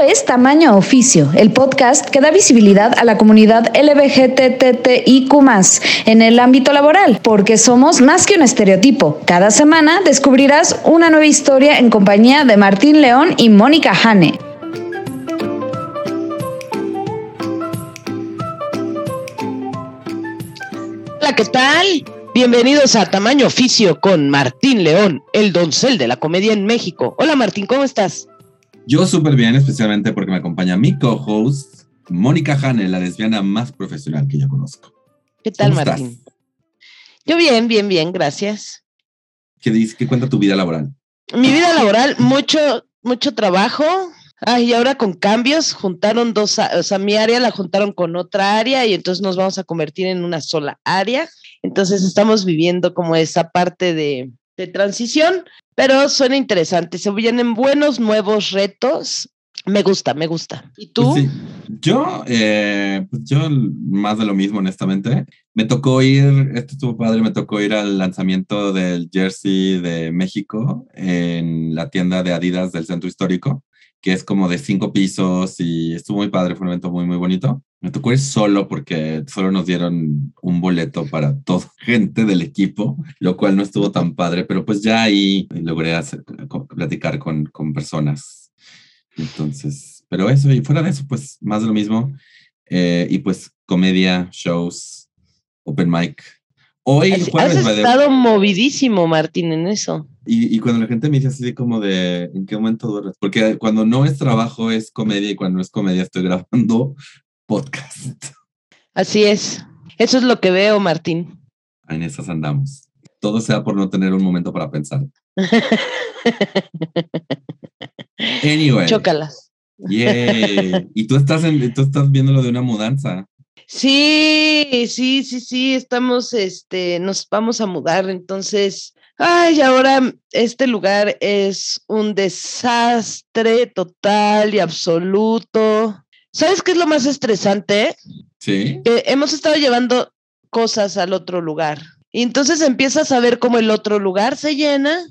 Es Tamaño Oficio, el podcast que da visibilidad a la comunidad LBGTTIQ en el ámbito laboral, porque somos más que un estereotipo. Cada semana descubrirás una nueva historia en compañía de Martín León y Mónica Hane. Hola, ¿qué tal? Bienvenidos a Tamaño Oficio con Martín León, el doncel de la comedia en México. Hola Martín, ¿cómo estás? Yo súper bien, especialmente porque me acompaña mi co-host, Mónica Hane, la lesbiana más profesional que yo conozco. ¿Qué tal, Martín? Yo bien, bien, bien, gracias. ¿Qué dice? ¿Qué cuenta tu vida laboral? Mi vida laboral, mucho, mucho trabajo. Ay, y ahora con cambios, juntaron dos, o sea, mi área la juntaron con otra área y entonces nos vamos a convertir en una sola área. Entonces estamos viviendo como esa parte de, de transición, pero suena interesante. Se vienen buenos nuevos retos. Me gusta, me gusta. ¿Y tú? Pues yo, eh, pues yo más de lo mismo, honestamente. Me tocó ir, esto estuvo padre, me tocó ir al lanzamiento del jersey de México en la tienda de Adidas del Centro Histórico, que es como de cinco pisos y estuvo muy padre, fue un evento muy, muy bonito. Me tocó ir solo porque solo nos dieron un boleto para toda gente del equipo, lo cual no estuvo tan padre, pero pues ya ahí logré hacer, platicar con, con personas. Entonces, pero eso, y fuera de eso, pues más de lo mismo. Eh, y pues comedia, shows, open mic. Hoy, has, estado movidísimo, Martín, en eso. Y, y, cuando la gente me dice así como de, ¿en qué momento duermes? Porque cuando no es trabajo es comedia y cuando no es comedia estoy grabando podcast. Así es. Eso es lo que veo, Martín. En esas andamos. Todo sea por no tener un momento para pensar. anyway. Chócalas. Y tú estás, en, tú estás viendo lo de una mudanza. Sí, sí, sí, sí, estamos, este, nos vamos a mudar, entonces, ay, ahora este lugar es un desastre total y absoluto. ¿Sabes qué es lo más estresante? Sí. Que hemos estado llevando cosas al otro lugar. Y entonces empiezas a ver cómo el otro lugar se llena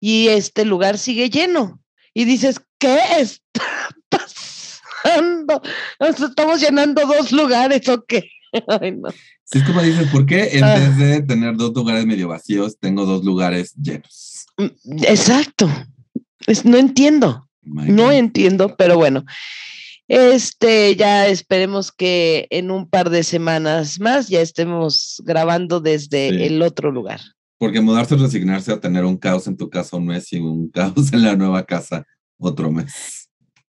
y este lugar sigue lleno. Y dices, ¿qué está pasando? ¿Nos estamos llenando dos lugares o qué? Ay, no. Sí, es como dices, ¿por qué en ah. vez de tener dos lugares medio vacíos, tengo dos lugares llenos? Mm, exacto. no entiendo. no entiendo, pero bueno. Este, ya esperemos que en un par de semanas más ya estemos grabando desde el otro lugar. Porque mudarse es resignarse a tener un caos en tu casa un mes y un caos en la nueva casa otro mes.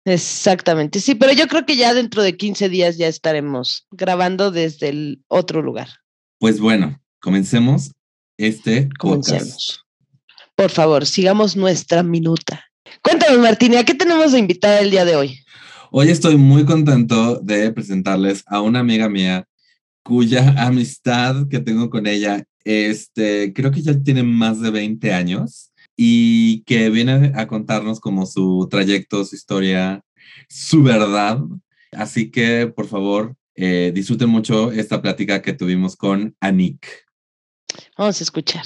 Exactamente, sí, pero yo creo que ya dentro de 15 días ya estaremos grabando desde el otro lugar. Pues bueno, comencemos este Comencemos. Por favor, sigamos nuestra minuta. Cuéntanos, Martín, ¿a qué tenemos de invitada el día de hoy? Hoy estoy muy contento de presentarles a una amiga mía cuya amistad que tengo con ella, este, creo que ya tiene más de 20 años y que viene a contarnos como su trayecto, su historia, su verdad. Así que, por favor, eh, disfruten mucho esta plática que tuvimos con Anik. Vamos a escuchar.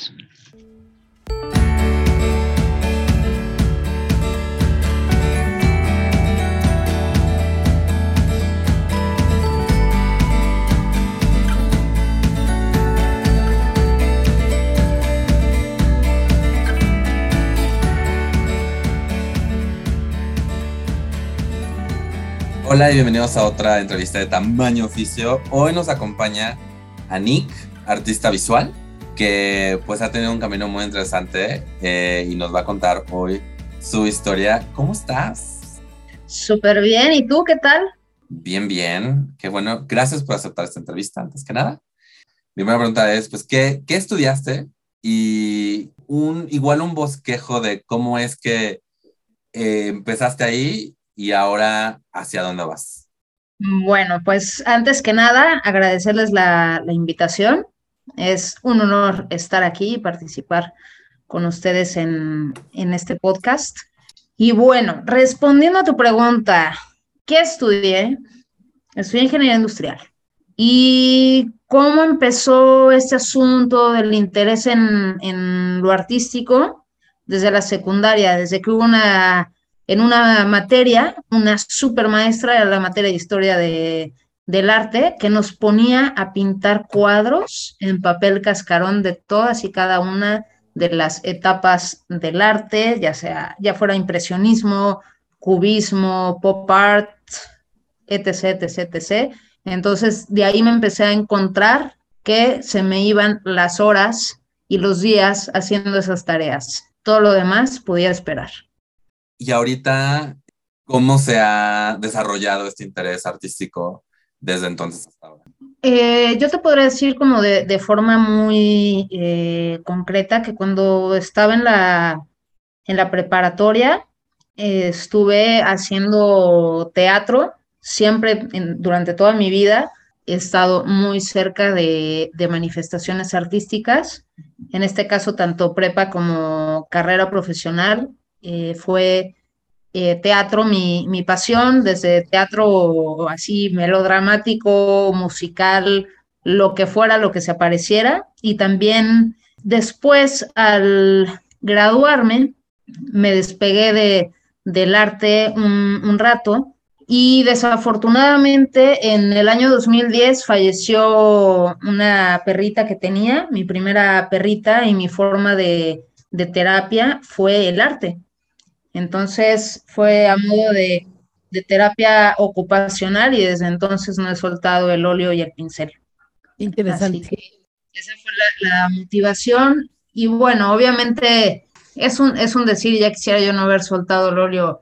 Hola y bienvenidos a otra entrevista de tamaño oficio. Hoy nos acompaña Anik, artista visual, que pues ha tenido un camino muy interesante eh, y nos va a contar hoy su historia. ¿Cómo estás? Súper bien, ¿y tú qué tal? Bien, bien, qué bueno. Gracias por aceptar esta entrevista, antes que nada. Mi primera pregunta es, pues, ¿qué, qué estudiaste? Y un, igual un bosquejo de cómo es que eh, empezaste ahí y ahora hacia dónde vas. Bueno, pues antes que nada, agradecerles la, invitación. Es un honor estar aquí y participar con ustedes en, este podcast. Y bueno, respondiendo a tu pregunta, ¿qué estudié? Estudié ingeniería industrial. ¿Y cómo empezó este asunto del interés en lo artístico? Desde la secundaria, desde que hubo una en una materia, una super maestra, era la materia de historia de, del arte, que nos ponía a pintar cuadros en papel cascarón de todas y cada una de las etapas del arte, ya sea, ya fuera impresionismo, cubismo, pop art, etc., etc., etc. Entonces, de ahí me empecé a encontrar que se me iban las horas y los días haciendo esas tareas. Todo lo demás podía esperar. Y ahorita, ¿cómo se ha desarrollado este interés artístico desde entonces hasta ahora? Eh, yo te podría decir como de, forma muy eh, concreta que cuando estaba en la, en la preparatoria eh, estuve haciendo teatro siempre durante toda mi vida he estado muy cerca de, manifestaciones artísticas, en este caso tanto prepa como carrera profesional. Eh, fue eh, teatro mi, mi, pasión, desde teatro así melodramático, musical, lo que fuera, lo que se apareciera. Y también después, al graduarme, me despegué de, del arte un, un rato y desafortunadamente en el año 2010 falleció una perrita que tenía, mi primera perrita, y mi forma de, terapia fue el arte. Entonces fue a modo de, terapia ocupacional y desde entonces no he soltado el óleo y el pincel. Interesante. esa fue la, motivación. Y bueno, obviamente es un, es un decir, ya quisiera yo no haber soltado el óleo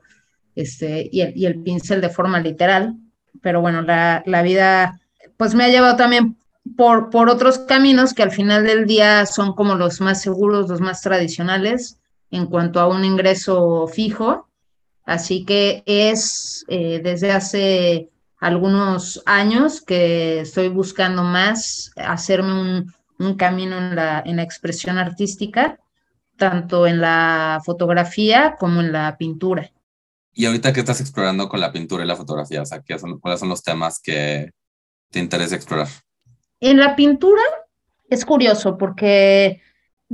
este, y, el, pincel de forma literal, pero bueno, la, vida pues me ha llevado también por, por otros caminos que al final del día son como los más seguros, los más tradicionales en cuanto a un ingreso fijo. Así que es eh, desde hace algunos años que estoy buscando más hacerme un, un camino en la, en la expresión artística, tanto en la fotografía como en la pintura. Y ahorita, ¿qué estás explorando con la pintura y la fotografía? O sea, ¿qué son, ¿cuáles son los temas que te interesa explorar? En la pintura es curioso porque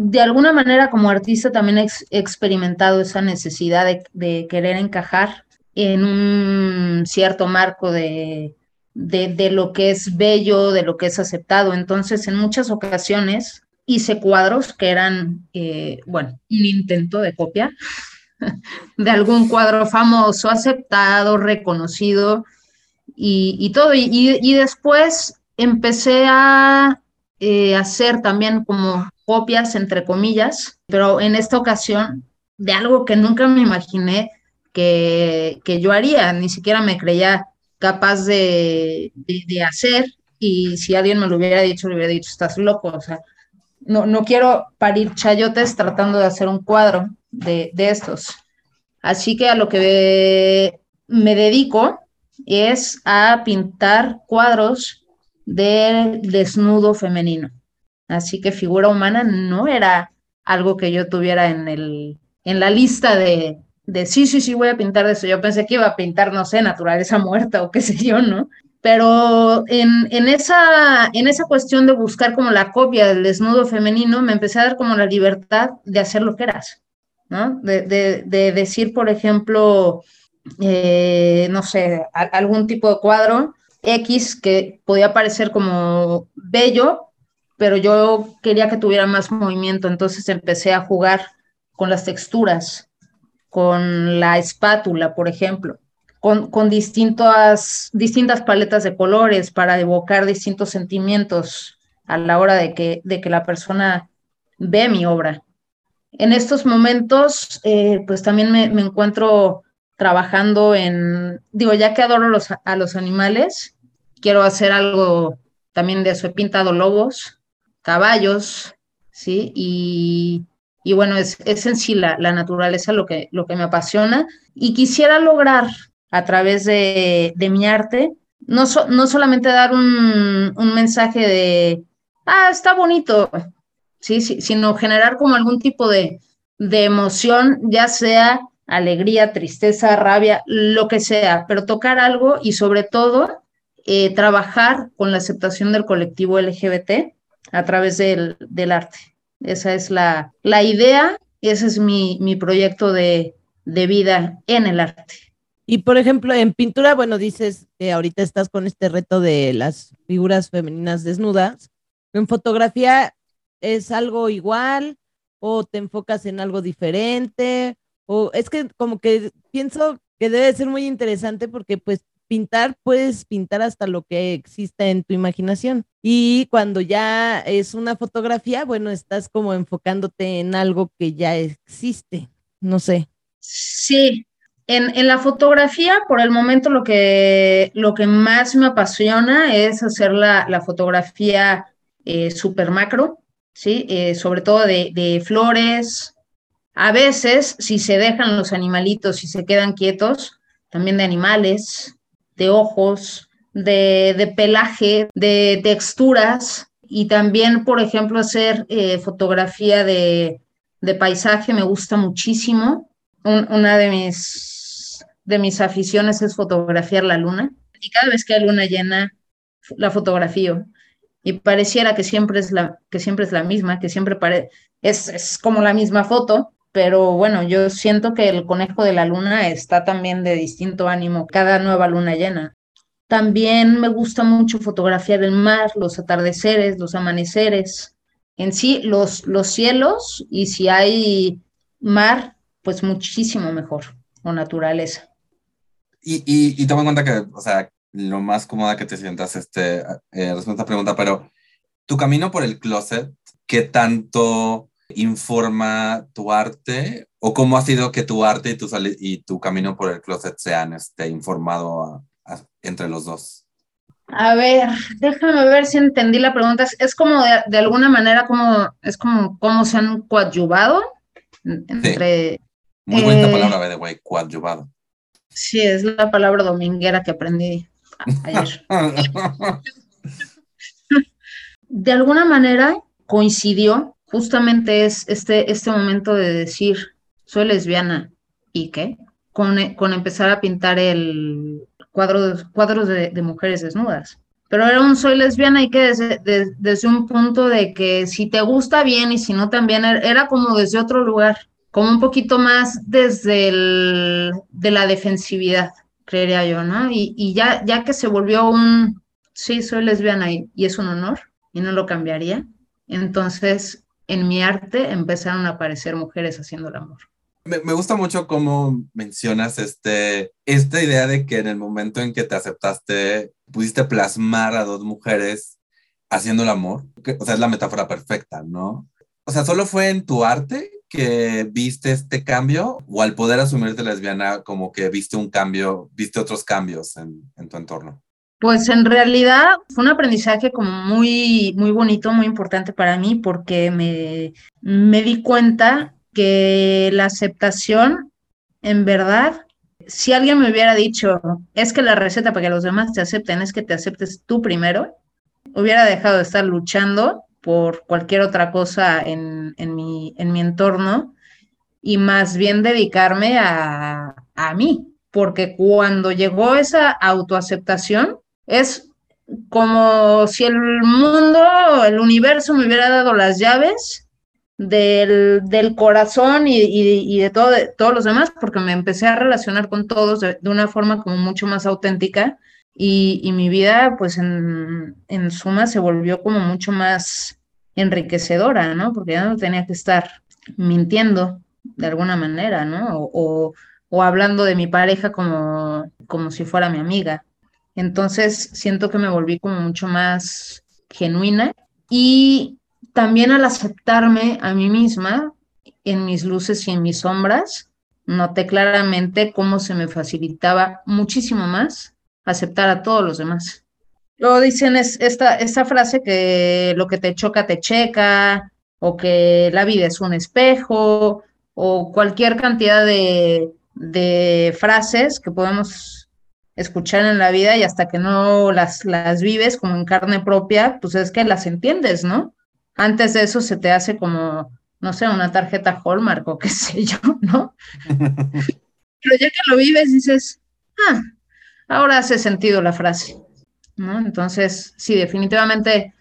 de alguna manera como artista también he experimentado esa necesidad de, querer encajar en un cierto marco de, de, lo que es bello, de lo que es aceptado. Entonces, en muchas ocasiones hice cuadros que eran, eh, bueno, un intento de copia de algún cuadro famoso, aceptado, reconocido y, todo. Y, después empecé a eh, hacer también como copias, entre comillas, pero en esta ocasión de algo que nunca me imaginé que, yo haría, ni siquiera me creía capaz de, hacer y si alguien me lo hubiera dicho, le hubiera dicho, estás loco, o sea, no, no quiero parir chayotes tratando de hacer un cuadro de, estos. Así que a lo que me dedico es a pintar cuadros del desnudo femenino. Así que figura humana no era algo que yo tuviera en, el, en la lista de, de sí, sí, sí, voy a pintar de eso. Yo pensé que iba a pintar, no sé, naturaleza muerta o qué sé yo, ¿no? Pero en, en, esa, en esa cuestión de buscar como la copia del desnudo femenino, me empecé a dar como la libertad de hacer lo que eras. ¿no? De, decir, por ejemplo, eh, no sé, algún tipo de cuadro X que podía parecer como bello, pero yo quería que tuviera más movimiento, entonces empecé a jugar con las texturas, con la espátula, por ejemplo, con, con distintas, distintas paletas de colores para evocar distintos sentimientos a la hora de que, de que la persona ve mi obra. En estos momentos, eh, pues también me, encuentro trabajando en, digo, ya que adoro los, a los animales, quiero hacer algo también de eso. He pintado lobos, caballos, ¿sí? Y, bueno, es, es, en sí la, naturaleza lo que, lo que me apasiona y quisiera lograr a través de, mi arte, no, no solamente dar un, un mensaje de, ah, está bonito, ¿sí? sino generar como algún tipo de, emoción, ya sea alegría, tristeza, rabia, lo que sea, pero tocar algo y sobre todo eh, trabajar con la aceptación del colectivo LGBT a través del, arte. Esa es la, la idea, ese es mi, proyecto de, de vida en el arte. Y por ejemplo, en pintura, bueno, dices que ahorita estás con este reto de las figuras femeninas desnudas. En fotografía es algo igual o te enfocas en algo diferente o es que como que pienso que debe ser muy interesante porque pues pintar puedes pintar hasta lo que existe en tu imaginación y cuando ya es una fotografía, bueno, estás como enfocándote en algo que ya existe, no sé. Sí, en, la fotografía, por el momento, lo que, lo que más me apasiona es hacer la, fotografía eh, super macro, ¿sí? Eh, sobre todo de, flores. A veces, si se dejan los animalitos y se quedan quietos, también de animales, de ojos, de, pelaje, de texturas. Y también, por ejemplo, hacer eh, fotografía de, de paisaje me gusta muchísimo. una de mis de mis aficiones es fotografiar la luna y cada vez que hay luna llena la fotografío y pareciera que siempre es la que siempre es la misma, que siempre es, es como la misma foto, pero bueno, yo siento que el conejo de la luna está también de distinto ánimo cada nueva luna llena. También me gusta mucho fotografiar el mar, los atardeceres, los amaneceres, en sí los, los cielos y si hay mar, pues muchísimo mejor o naturaleza. Y, y, toma en cuenta que, o sea, lo más cómoda que te sientas, este, eh, a esta pregunta, pero tu camino por el closet, ¿qué tanto informa tu arte? ¿O cómo ha sido que tu arte y tu, y tu camino por el closet se han este, informado entre los dos? A ver, déjame ver si entendí la pregunta. Es, como de, alguna manera, como, es como cómo se han coadyuvado entre... Muy buena eh, palabra, by the way, coadyuvado. Sí, es la palabra dominguera que aprendí ayer. de alguna manera coincidió, justamente es este, este momento de decir, soy lesbiana, ¿y qué? Con, empezar a pintar el cuadro, cuadros de, mujeres desnudas. Pero era un soy lesbiana y que desde, desde un punto de que si te gusta bien y si no también, era como desde otro lugar como un poquito más desde el, de la defensividad, creería yo, ¿no? Y, ya, ya que se volvió un, sí, soy lesbiana y, es un honor y no lo cambiaría, entonces en mi arte empezaron a aparecer mujeres haciendo el amor. Me, gusta mucho cómo mencionas este, esta idea de que en el momento en que te aceptaste, pudiste plasmar a dos mujeres haciendo el amor. O sea, es la metáfora perfecta, ¿no? O sea, ¿solo fue en tu arte que viste este cambio o al poder asumirte lesbiana como que viste un cambio, viste otros cambios en, tu entorno? Pues en realidad fue un aprendizaje como muy, muy bonito, muy importante para mí porque me, me di cuenta que la aceptación, en verdad, si alguien me hubiera dicho, es que la receta para que los demás te acepten es que te aceptes tú primero, hubiera dejado de estar luchando por cualquier otra cosa en, mi, en mi entorno y más bien dedicarme a, a mí, porque cuando llegó esa autoaceptación es como si el mundo, el universo me hubiera dado las llaves del, corazón y, de, todo, todos los demás, porque me empecé a relacionar con todos de, una forma como mucho más auténtica y, y mi vida, pues en, en, suma, se volvió como mucho más enriquecedora, ¿no? Porque ya no tenía que estar mintiendo de alguna manera, ¿no? O, o, hablando de mi pareja como, como si fuera mi amiga. Entonces siento que me volví como mucho más genuina y también al aceptarme a mí misma en mis luces y en mis sombras, noté claramente cómo se me facilitaba muchísimo más aceptar a todos los demás. Luego dicen es esta, esta frase que lo que te choca te checa, o que la vida es un espejo, o cualquier cantidad de, de frases que podemos escuchar en la vida y hasta que no las, las vives como en carne propia, pues es que las entiendes, ¿no? Antes de eso se te hace como, no sé, una tarjeta Hallmark o qué sé yo, ¿no? Pero ya que lo vives dices, ah, ahora hace sentido la frase. Entonces, sí, definitivamente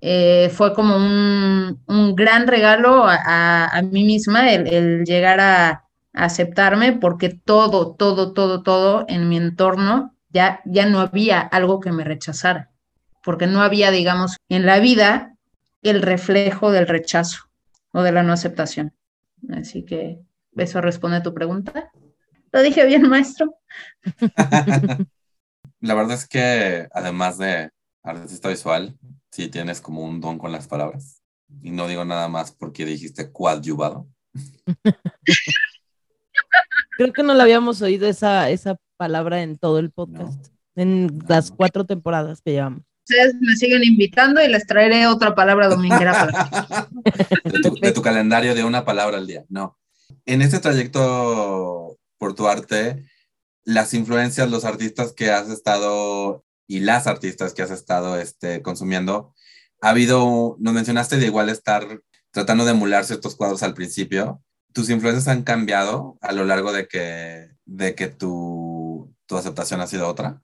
eh, fue como un, gran regalo a, mí misma el, llegar a, aceptarme porque todo, todo, todo, todo en mi entorno ya, ya no había algo que me rechazara, porque no había, digamos, en la vida el reflejo del rechazo o de la no aceptación. Así que eso responde a tu pregunta. Lo dije bien, maestro. la verdad es que además de artista visual, sí tienes como un don con las palabras. Y no digo nada más porque dijiste coadyuvado. Creo que no la habíamos oído esa, esa palabra en todo el podcast, en las cuatro temporadas que llevamos. Ustedes me siguen invitando y les traeré otra palabra dominguera para de, tu, calendario de una palabra al día. No. En este trayecto por tu arte, las influencias, los artistas que has estado y las artistas que has estado este, consumiendo, ha habido, nos mencionaste de igual estar tratando de emular ciertos cuadros al principio. ¿Tus influencias han cambiado a lo largo de que, de que tu, tu aceptación ha sido otra?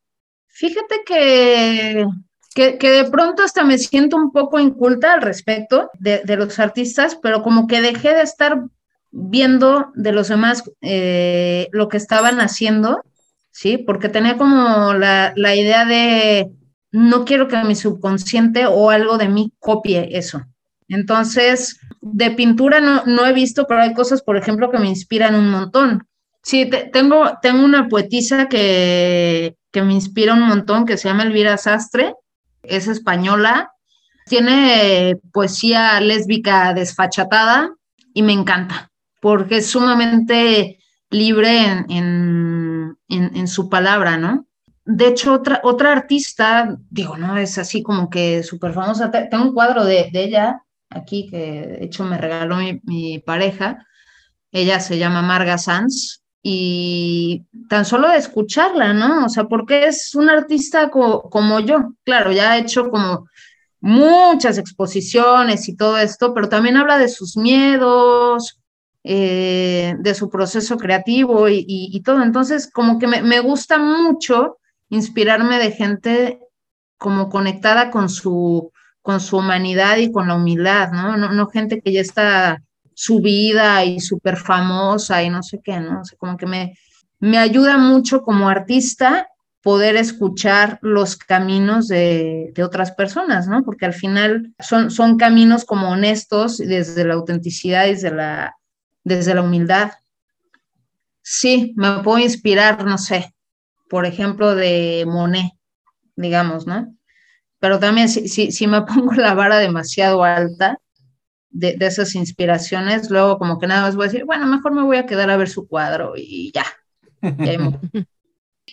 Fíjate que, que, de pronto hasta me siento un poco inculta al respecto de, de los artistas, pero como que dejé de estar viendo de los demás eh, lo que estaban haciendo, ¿sí? Porque tenía como la, la idea de, no quiero que mi subconsciente o algo de mí copie eso. Entonces, de pintura no, no he visto, pero hay cosas, por ejemplo, que me inspiran un montón. Sí, tengo, tengo una poetisa que, que me inspira un montón, que se llama Elvira Sastre, es española, tiene poesía lésbica desfachatada y me encanta porque es sumamente libre en, en, su palabra, ¿no? De hecho, otra, otra artista, digo, no es así como que súper famosa, tengo un cuadro de, ella aquí que de hecho me regaló mi, pareja, ella se llama Marga Sanz, y tan solo de escucharla, ¿no? O sea, porque es una artista como yo, claro, ya ha hecho como muchas exposiciones y todo esto, pero también habla de sus miedos, eh, de su proceso creativo y, todo. Entonces, como que me, gusta mucho inspirarme de gente como conectada con su, con su humanidad y con la humildad, ¿no? No, gente que ya está subida y súper famosa y no sé qué, ¿no? O sea, como que me, me ayuda mucho como artista poder escuchar los caminos de, de, otras personas, ¿no? Porque al final son, son caminos como honestos desde la autenticidad, desde la, desde la humildad. Sí, me puedo inspirar, no sé, por ejemplo, de Monet, digamos, ¿no? Pero también si, si, me pongo la vara demasiado alta de, esas inspiraciones, luego como que nada más voy a decir, bueno, mejor me voy a quedar a ver su cuadro y ya.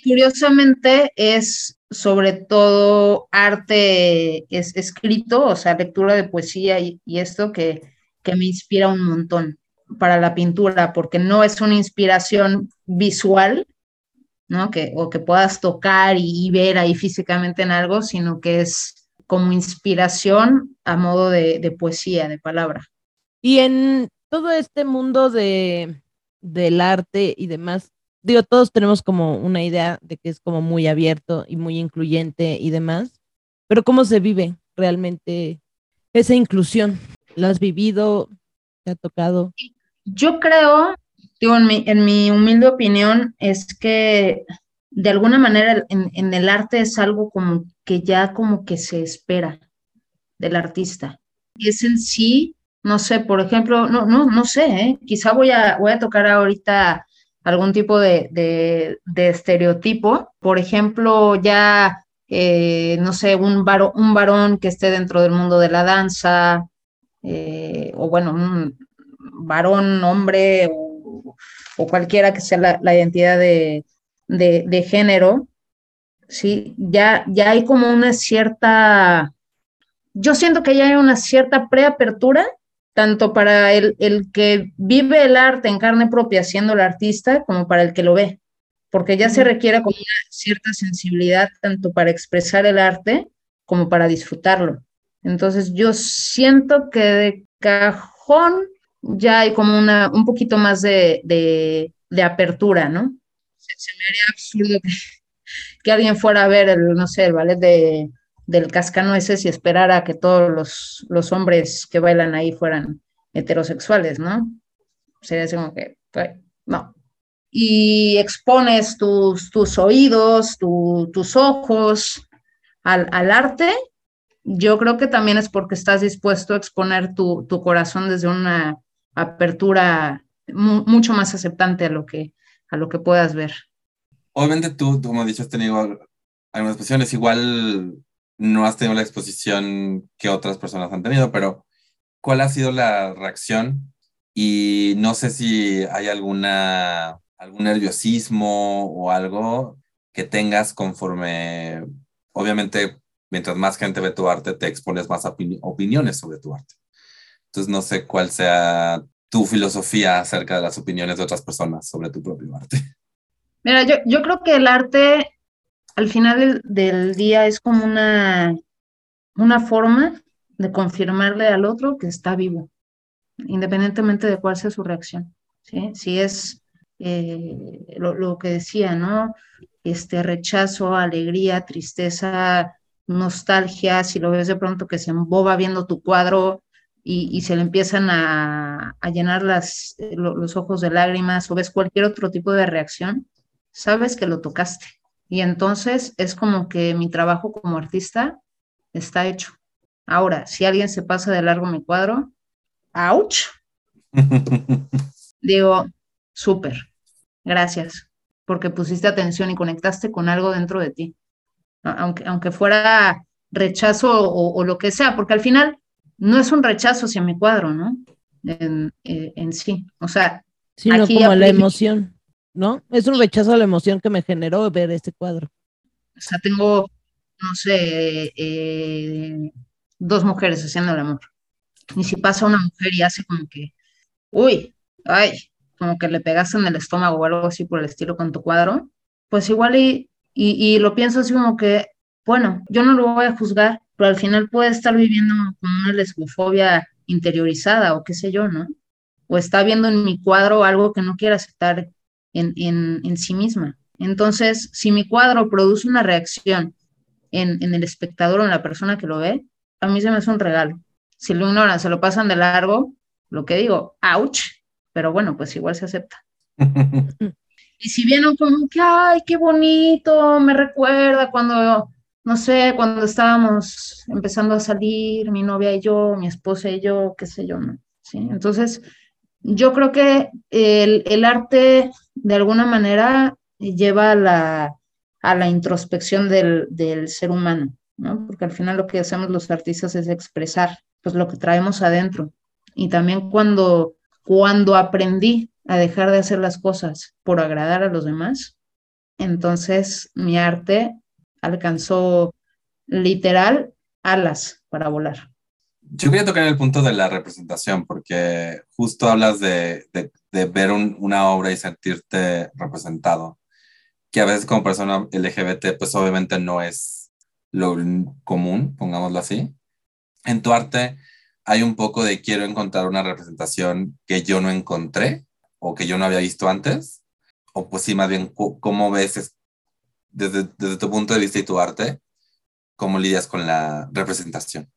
Curiosamente es sobre todo arte es, escrito, o sea, lectura de poesía y, esto que, que me inspira un montón para la pintura, porque no es una inspiración visual, ¿no? Que, o que puedas tocar y, ver ahí físicamente en algo, sino que es como inspiración a modo de, poesía, de palabra. Y en todo este mundo de, del arte y demás, digo, todos tenemos como una idea de que es como muy abierto y muy incluyente y demás, pero ¿cómo se vive realmente esa inclusión? ¿Lo has vivido? ¿Te ha tocado? Yo creo, digo, en mi, en mi humilde opinión, es que de alguna manera en, el arte es algo como que ya como que se espera del artista. Y es en sí, no sé, por ejemplo, no, no, no sé, ¿eh? quizá voy a, voy a tocar ahorita algún tipo de, de, estereotipo. Por ejemplo, ya, eh, no sé, un, un varón que esté dentro del mundo de la danza, eh, o bueno, un, varón, hombre o, cualquiera que sea la, identidad de, género, ¿sí? Ya, ya hay como una cierta, yo siento que ya hay una cierta preapertura, tanto para el, el que vive el arte en carne propia siendo el artista, como para el que lo ve, porque ya se requiere como una cierta sensibilidad tanto para expresar el arte como para disfrutarlo. Entonces yo siento que de cajón ya hay como una, un poquito más de, de, apertura, ¿no? Se, me haría absurdo que, alguien fuera a ver el, no sé, el ballet de, del cascanueces y esperara que todos los, los hombres que bailan ahí fueran heterosexuales, ¿no? Sería así como que, No. Y expones tus, tus oídos, tus ojos al, al, arte, yo creo que también es porque estás dispuesto a exponer tu, tu corazón desde una apertura mucho más aceptante a lo que, a lo que puedas ver. Obviamente tú, como has dicho, has tenido algunas exposiciones, igual no has tenido la exposición que otras personas han tenido, pero ¿cuál ha sido la reacción? Y no sé si hay alguna, algún nerviosismo o algo que tengas conforme, obviamente, mientras más gente ve tu arte, te expones más opiniones sobre tu arte. Entonces, no sé cuál sea tu filosofía acerca de las opiniones de otras personas sobre tu propio arte. Mira, yo, yo creo que el arte al final del, día es como una, una forma de confirmarle al otro que está vivo, independientemente de cuál sea su reacción. ¿sí? Si es eh, lo, lo, que decía, ¿no? Este rechazo, alegría, tristeza, nostalgia, si lo ves de pronto que se emboba viendo tu cuadro, y, se le empiezan a, llenar las, eh, los ojos de lágrimas o ves cualquier otro tipo de reacción, sabes que lo tocaste. Y entonces es como que mi trabajo como artista está hecho. Ahora, si alguien se pasa de largo mi cuadro, ¡ouch! Digo, súper, gracias, porque pusiste atención y conectaste con algo dentro de ti. Aunque, aunque fuera rechazo o, o lo que sea, porque al final no es un rechazo hacia mi cuadro, ¿no? En, eh, sí. O sea, sino como la emoción, ¿no? Es un rechazo a la emoción que me generó ver este cuadro. O sea, tengo, no sé, eh, dos mujeres haciendo el amor. Y si pasa una mujer y hace como que, uy, ay, como que le pegaste en el estómago o algo así por el estilo con tu cuadro, pues igual y, y lo pienso así como que, bueno, yo no lo voy a juzgar, pero al final puede estar viviendo con una lesbofobia interiorizada o qué sé yo, ¿no? O está viendo en mi cuadro algo que no quiere aceptar en, en, sí misma. Entonces, si mi cuadro produce una reacción en, en, el espectador o en la persona que lo ve, a mí se me hace un regalo. Si lo ignoran, se lo pasan de largo, lo que digo, ouch, pero bueno, pues igual se acepta. y si vienen como que, ay, qué bonito, me recuerda cuando no sé, cuando estábamos empezando a salir, mi novia y yo, mi esposa y yo, qué sé yo, ¿no? ¿Sí? Entonces, yo creo que el, arte, de alguna manera, lleva a la, a la introspección del, del, ser humano, ¿no? Porque al final lo que hacemos los artistas es expresar, pues, lo que traemos adentro. Y también cuando, cuando aprendí a dejar de hacer las cosas por agradar a los demás, entonces mi arte alcanzó literal alas para volar. Yo quería tocar el punto de la representación, porque justo hablas de, de, ver una obra y sentirte representado, que a veces como persona LGBT, pues obviamente no es lo común, pongámoslo así. En tu arte hay un poco de quiero encontrar una representación que yo no encontré o que yo no había visto antes, o pues sí, más bien, ¿cómo ves desde, tu punto de vista y tu arte, ¿cómo lidias con la representación?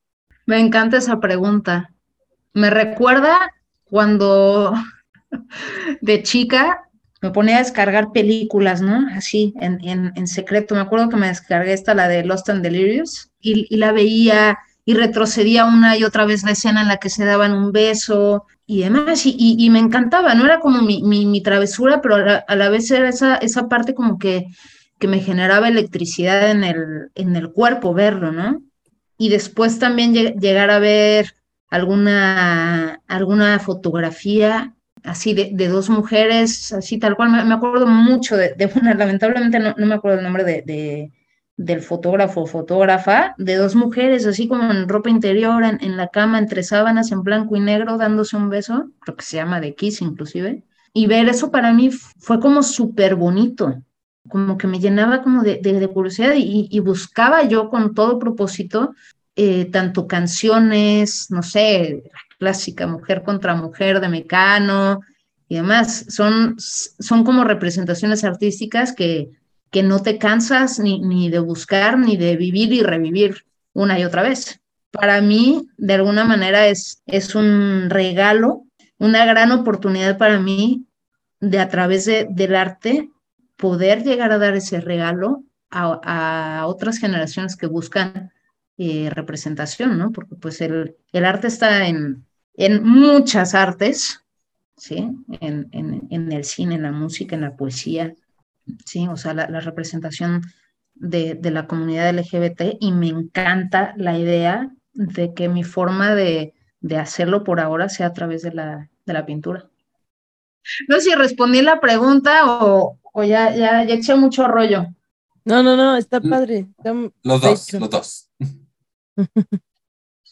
Me encanta esa pregunta. Me recuerda cuando de chica me ponía a descargar películas, ¿no? Así, en, en, secreto. Me acuerdo que me descargué esta, la de Lost and Delirious, y, la veía y retrocedía una y otra vez la escena en la que se daban un beso y demás, y, me encantaba, no era como mi, mi, travesura, pero a la, a la, vez era esa, esa parte como que que me generaba electricidad en el, en el cuerpo verlo, ¿no? Y después también llegar a ver alguna, alguna fotografía así de, dos mujeres, así tal cual, me, acuerdo mucho de, una, lamentablemente no, me acuerdo el nombre de, del fotógrafo o fotógrafa, de dos mujeres así como en ropa interior, en, en, la cama, entre sábanas, en blanco y negro, dándose un beso, creo que se llama de Kiss inclusive, y ver eso para mí fue como súper bonito, como que me llenaba como de, curiosidad y, buscaba yo con todo propósito eh, tanto canciones, no sé, clásica mujer contra mujer de Mecano y demás, son, son como representaciones artísticas que, que no te cansas ni, ni de buscar ni de vivir y revivir una y otra vez. Para mí, de alguna manera, es, es un regalo, una gran oportunidad para mí de a través de, del arte poder llegar a dar ese regalo a, a otras generaciones que buscan eh, representación, ¿no? Porque pues el, el arte está en, en, muchas artes, ¿sí? En, en, en, el cine, en la música, en la poesía, ¿sí? O sea, la, representación de, de, la comunidad LGBT y me encanta la idea de que mi forma de, de hacerlo por ahora sea a través de la, de la pintura. No sé si respondí la pregunta o, o ya, ya, ya eché mucho rollo. No, no, no, está padre. Está los dos, los dos.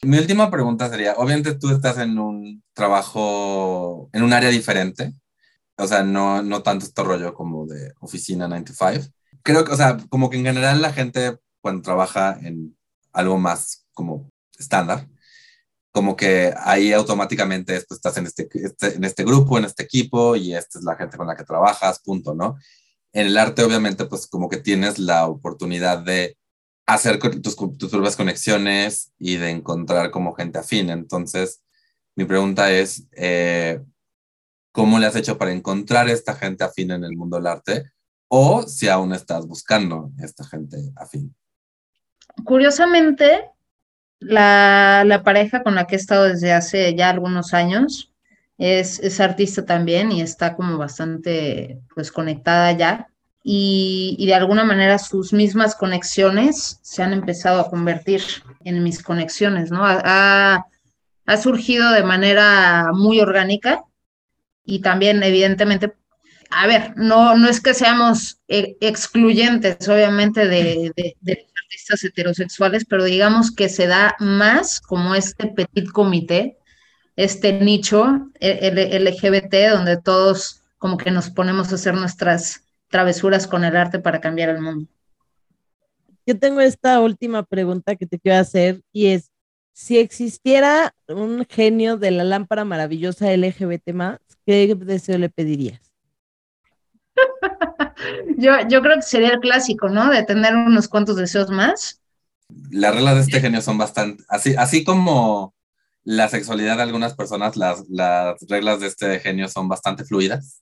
Mi última pregunta sería, obviamente tú estás en un trabajo, en un área diferente, o sea, no, no tanto este rollo como de oficina 9 to 5. Creo que, o sea, como que en general la gente cuando trabaja en algo más como estándar, como que ahí automáticamente estás en este, este, en este grupo, en este equipo y esta es la gente con la que trabajas, punto, ¿no? En el arte obviamente pues como que tienes la oportunidad de hacer tus, tus propias conexiones y de encontrar como gente afín. Entonces, mi pregunta es, eh, ¿cómo le has hecho para encontrar esta gente afín en el mundo del arte? O si aún estás buscando esta gente afín. Curiosamente, la, la pareja con la que he estado desde hace ya algunos años es, es artista también y está como bastante pues conectada ya y, y, de alguna manera sus mismas conexiones se han empezado a convertir en mis conexiones, ¿no? Ha, ha surgido de manera muy orgánica y también evidentemente, a ver, no, no es que seamos e, excluyentes obviamente de, de, heterosexuales, pero digamos que se da más como este petit comité, este nicho LGBT donde todos como que nos ponemos a hacer nuestras travesuras con el arte para cambiar el mundo. Yo tengo esta última pregunta que te quiero hacer y es, si existiera un genio de la lámpara maravillosa LGBT más, ¿qué deseo le pedirías? yo, yo creo que sería el clásico, ¿no? De tener unos cuantos deseos más. Las reglas de este genio son bastante, así, así como la sexualidad de algunas personas, las, las reglas de este genio son bastante fluidas.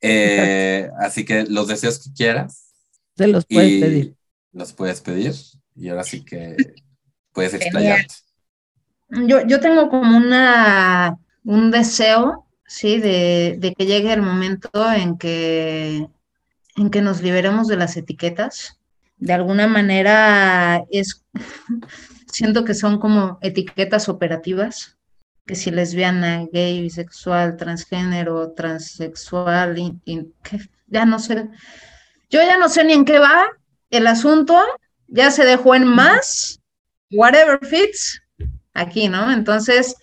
Eh, así que los deseos que quieras. Se los puedes pedir. Los puedes pedir y ahora sí que puedes explayarte. Yo, yo tengo como una, un deseo, sí, de, de, que llegue el momento en que, en que nos liberemos de las etiquetas. De alguna manera es, siento que son como etiquetas operativas que si lesbiana, gay, bisexual, transgénero, transexual, y, ya no sé, yo ya no sé ni en qué va el asunto, ya se dejó en más, whatever fits, aquí, ¿no? Entonces,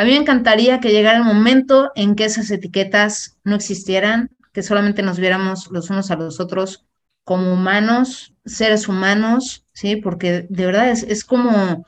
a mí me encantaría que llegara el momento en que esas etiquetas no existieran, que solamente nos viéramos los unos a los otros como humanos, seres humanos, ¿sí? Porque de verdad es, es como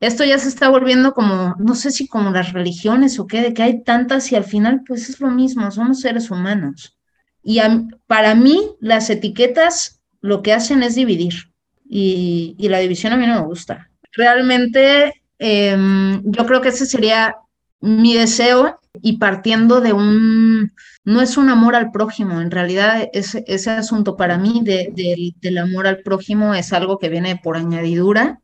esto ya se está volviendo como, no sé si como las religiones o qué, de que hay tantas y al final pues es lo mismo, somos seres humanos. Y para mí las etiquetas lo que hacen es dividir y, y la división a mí no me gusta. Realmente eh, yo creo que ese sería mi deseo y partiendo de un, no es un amor al prójimo, en realidad ese, ese asunto para mí de, de, del amor al prójimo es algo que viene por añadidura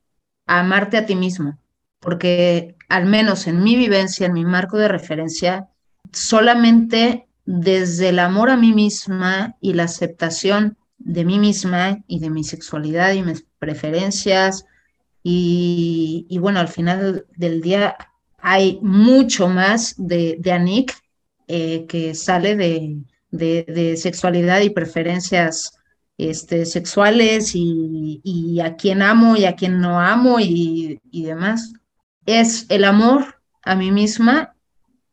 a amarte a ti mismo, porque al menos en mi vivencia, en mi marco de referencia, solamente desde el amor a mí misma y la aceptación de mí misma y de mi sexualidad y mis preferencias, y, y bueno, al final del día hay mucho más de, de eh, que sale de, sexualidad y preferencias este, sexuales y, a quien amo y a quien no amo y, demás. Es el amor a mí misma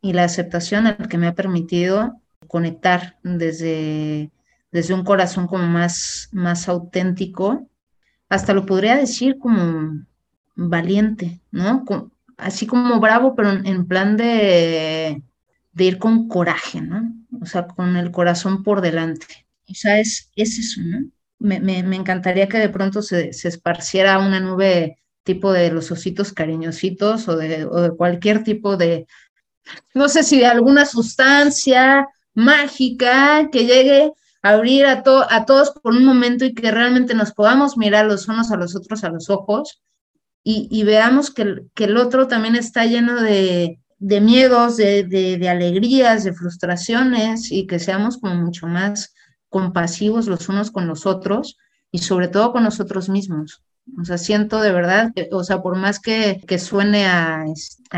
y la aceptación al que me ha permitido conectar desde, desde un corazón como más, más auténtico, hasta lo podría decir como valiente, ¿no? Así como bravo, pero en plan de, de ir con coraje, ¿no? O sea, con el corazón por delante. O sea, es, es eso, ¿no? Me, me, me encantaría que de pronto se, se, esparciera una nube tipo de los ositos cariñositos o de, o de cualquier tipo de, no sé si de alguna sustancia mágica que llegue a abrir a, a todos por un momento y que realmente nos podamos mirar los unos a los otros a los ojos y, veamos que, que, el otro también está lleno de, miedos, de, alegrías, de frustraciones y que seamos como mucho más compasivos los unos con los otros y sobre todo con nosotros mismos. O sea, siento de verdad, o sea, por más que, suene a,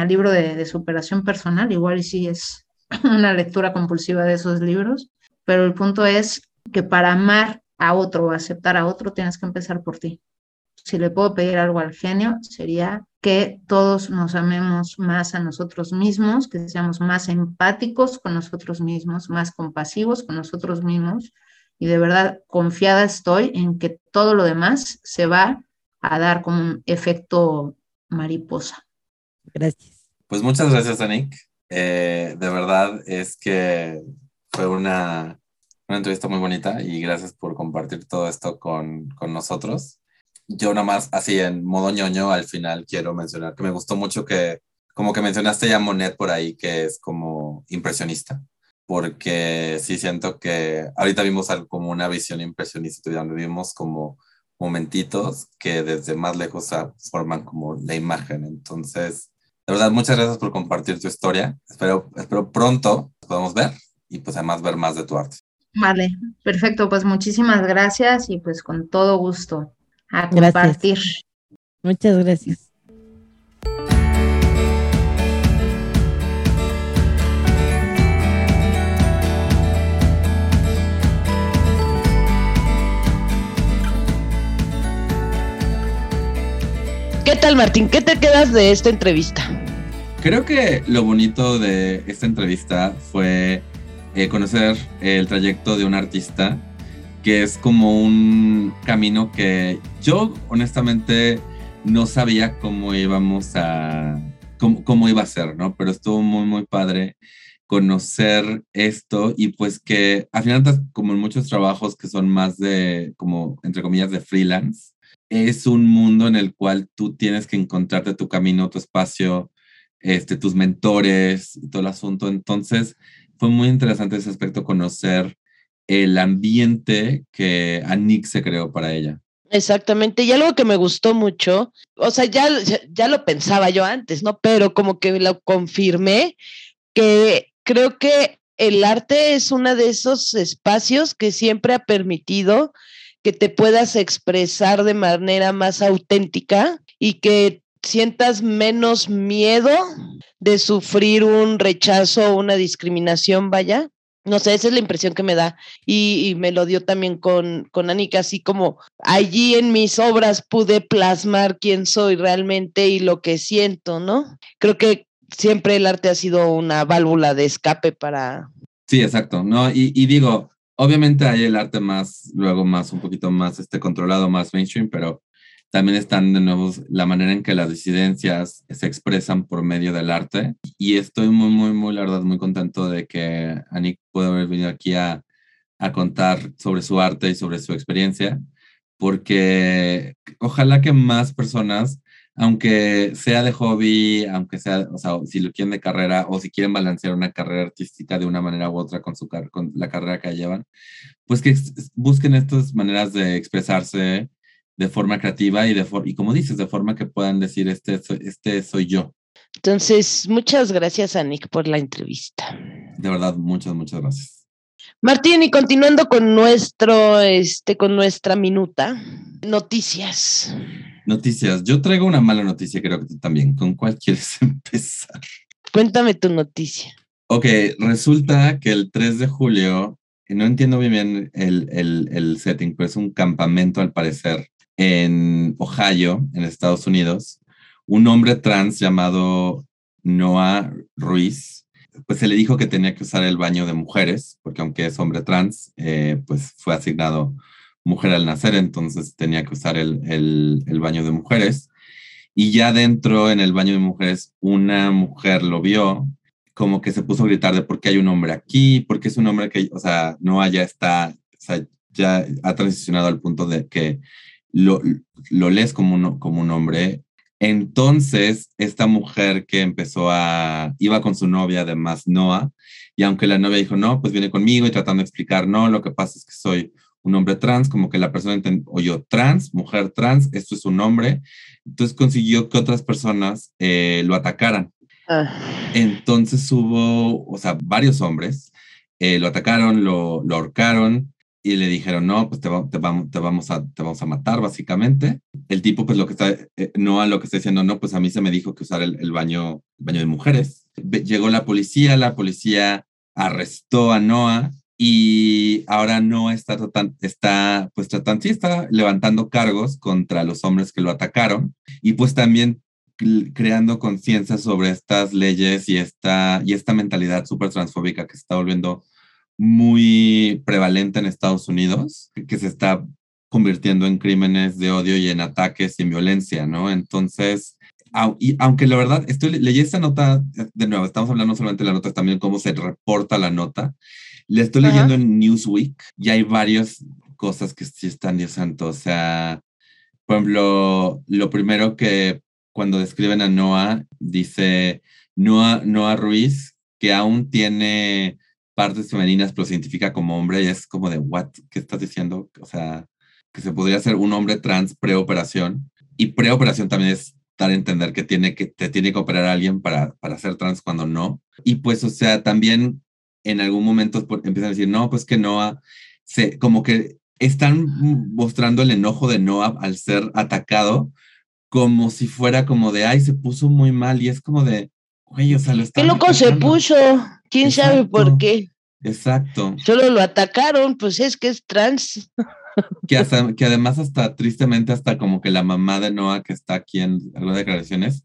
libro de, de, superación personal, igual y sí es una lectura compulsiva de esos libros, pero el punto es que para amar a otro o aceptar a otro tienes que empezar por ti. Si le puedo pedir algo al genio, sería que todos nos amemos más a nosotros mismos, que seamos más empáticos con nosotros mismos, más compasivos con nosotros mismos. Y de verdad, confiada estoy en que todo lo demás se va a dar como un efecto mariposa. Gracias. Pues muchas gracias, Anik. Eh, de verdad es que fue una, una, entrevista muy bonita y gracias por compartir todo esto con, con nosotros. Yo nada más, así en modo ñoño, al final quiero mencionar que me gustó mucho que, como que mencionaste ya Monet por ahí, que es como impresionista, porque sí siento que ahorita vimos algo como una visión impresionista, donde vimos como momentitos que desde más lejos forman como la imagen. Entonces, de verdad, muchas gracias por compartir tu historia. Espero, espero pronto podamos ver y pues además ver más de tu arte. Vale, perfecto. Pues muchísimas gracias y pues con todo gusto a compartir. Muchas gracias. ¿Qué tal, Martín? ¿Qué te quedas de esta entrevista? Creo que lo bonito de esta entrevista fue eh, conocer el trayecto de un artista que es como un camino que yo honestamente no sabía cómo íbamos a, cómo, cómo iba a ser, ¿no? Pero estuvo muy, muy padre conocer esto y pues que al final, como en muchos trabajos que son más de, como, entre comillas, de freelance, es un mundo en el cual tú tienes que encontrarte tu camino, tu espacio, este, tus mentores y todo el asunto. Entonces, fue muy interesante ese aspecto, conocer el ambiente que Anik se creó para ella. Exactamente, y algo que me gustó mucho, o sea, ya, ya lo pensaba yo antes, ¿no? Pero como que lo confirmé, que creo que el arte es uno de esos espacios que siempre ha permitido que te puedas expresar de manera más auténtica y que sientas menos miedo de sufrir un rechazo o una discriminación, vaya. No sé, esa es la impresión que me da. Y, me lo dio también con, con Anika, así como allí en mis obras pude plasmar quién soy realmente y lo que siento, ¿no? Creo que siempre el arte ha sido una válvula de escape para... Sí, exacto, ¿no? Y, y digo, Obviamente hay el arte más, luego más, un poquito más este, controlado, más mainstream, pero también están de nuevo la manera en que las disidencias se expresan por medio del arte. Y estoy muy, muy, muy, la verdad, muy contento de que Anik pueda haber venido aquí a, a contar sobre su arte y sobre su experiencia, porque ojalá que más personas aunque sea de hobby, aunque sea, o sea, si lo quieren de carrera o si quieren balancear una carrera artística de una manera u otra con, su con la carrera que llevan, pues que busquen estas maneras de expresarse de forma creativa y, de y como dices, de forma que puedan decir, este, este soy yo. Entonces, muchas gracias a Nick por la entrevista. De verdad, muchas, muchas gracias. Martín, y continuando con nuestro, este, con nuestra minuta, noticias. Noticias. Yo traigo una mala noticia, creo que tú también. ¿Con cuál quieres empezar? Cuéntame tu noticia. Ok, resulta que el 3 de julio, no entiendo bien, bien el, el, el setting, pero es un campamento al parecer en Ohio, en Estados Unidos. Un hombre trans llamado Noah Ruiz, pues se le dijo que tenía que usar el baño de mujeres, porque aunque es hombre trans, eh, pues fue asignado mujer al nacer, entonces tenía que usar el, el, baño de mujeres. Y ya dentro, en el baño de mujeres, una mujer lo vio, como que se puso a gritar de por qué hay un hombre aquí, porque es un hombre que, o sea, no ya está, o sea, ya ha transicionado al punto de que lo, lo lees como un, como un hombre, Entonces, esta mujer que empezó a, iba con su novia, además Noah, y aunque la novia dijo, no, pues viene conmigo y tratando de explicar, no, lo que pasa es que soy un hombre trans, como que la persona yo trans, mujer trans, esto es un hombre. Entonces consiguió que otras personas eh, lo atacaran. Ah. Entonces hubo, o sea, varios hombres eh, lo atacaron, lo, lo ahorcaron, y le dijeron, no, pues te, te, vamos, te, vamos a, te vamos a matar, básicamente. El tipo, pues lo que está, eh, no a lo que está diciendo, no, pues a mí se me dijo que usar el, el baño, el baño de mujeres. Llegó la policía, la policía arrestó a Noah y ahora Noah está, está, pues tratando, sí, está levantando cargos contra los hombres que lo atacaron y pues también creando conciencia sobre estas leyes y esta, y esta mentalidad súper transfóbica que se está volviendo muy prevalente en Estados Unidos, que se está convirtiendo en crímenes de odio y en ataques y en violencia, ¿no? Entonces, y aunque la verdad, estoy, leí esta nota, de nuevo, estamos hablando solamente de la nota, también cómo se reporta la nota. Le estoy leyendo en Newsweek y hay varias cosas que sí están, Dios santo, o sea, por ejemplo, lo primero que cuando describen a Noah, dice Noah, Noah Ruiz, que aún tiene partes femeninas, pero se identifica como hombre y es como de, ¿what? ¿Qué estás diciendo? O sea, que se podría ser un hombre trans preoperación. Y preoperación también es dar a entender que, tiene que te tiene que operar a alguien para, para ser trans cuando no. Y pues, o sea, también en algún momento empiezan a decir, no, pues que Noah, se, como que están mostrando el enojo de Noah al ser atacado, como si fuera como de, ay, se puso muy mal. Y es como de, güey, o sea, lo ¿Qué loco se puso? ¿Quién sabe por qué? Exacto. Solo lo atacaron, pues es que es trans. Que, que además hasta tristemente hasta como que la mamá de Noah que está aquí en algunas declaraciones,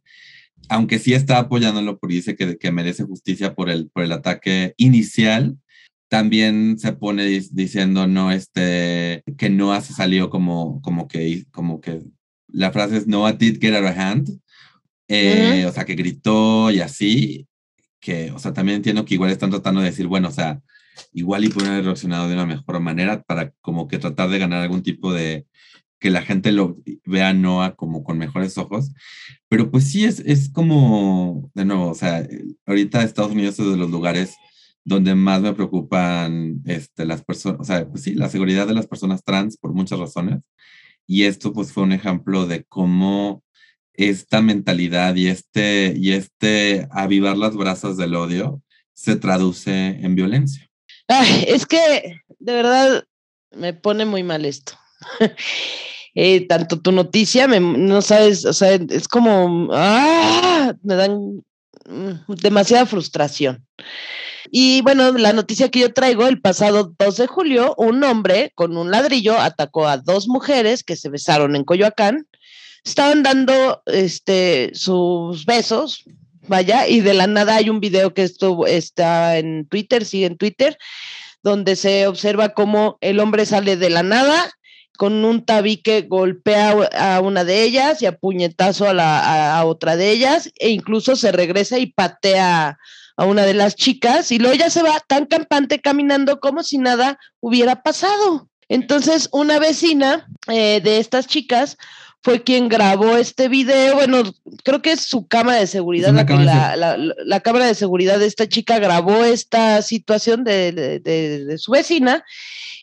aunque sí está apoyándolo porque dice que, que merece justicia por el, por el ataque inicial, también se pone diciendo no este que Noah se salió como como que como que la frase es Noah did get out of hand eh, o sea que gritó y así que, o sea, también entiendo que igual están tratando de decir, bueno, o sea, igual y pueden haber de una mejor manera para como que tratar de ganar algún tipo de, que la gente lo vea Noah como con mejores ojos. Pero pues sí, es, es como, de nuevo, o sea, ahorita Estados Unidos es de los lugares donde más me preocupan este, las personas, o sea, pues sí, la seguridad de las personas trans por muchas razones. Y esto pues fue un ejemplo de cómo esta mentalidad y este, y este avivar las brasas del odio se traduce en violencia. Es que de verdad me pone muy mal esto. Eh, tanto tu noticia, no sabes, o sea, es como, ¡ah! me dan demasiada frustración. Y bueno, la noticia que yo traigo, el pasado 2 de julio, un hombre con un ladrillo atacó a dos mujeres que se besaron en Coyoacán estaban dando este, sus besos, vaya, y de la nada hay un video que esto está en Twitter, sigue en Twitter, donde se observa cómo el hombre sale de la nada con un tabique golpea a una de ellas y a puñetazo a, la, otra de ellas e incluso se regresa y patea a una de las chicas y luego ya se va tan campante caminando como si nada hubiera pasado. Entonces una vecina eh, de estas chicas fue quien grabó este video. Bueno, creo que es su cámara de seguridad. La, cámara de seguridad de esta chica grabó esta situación de, su vecina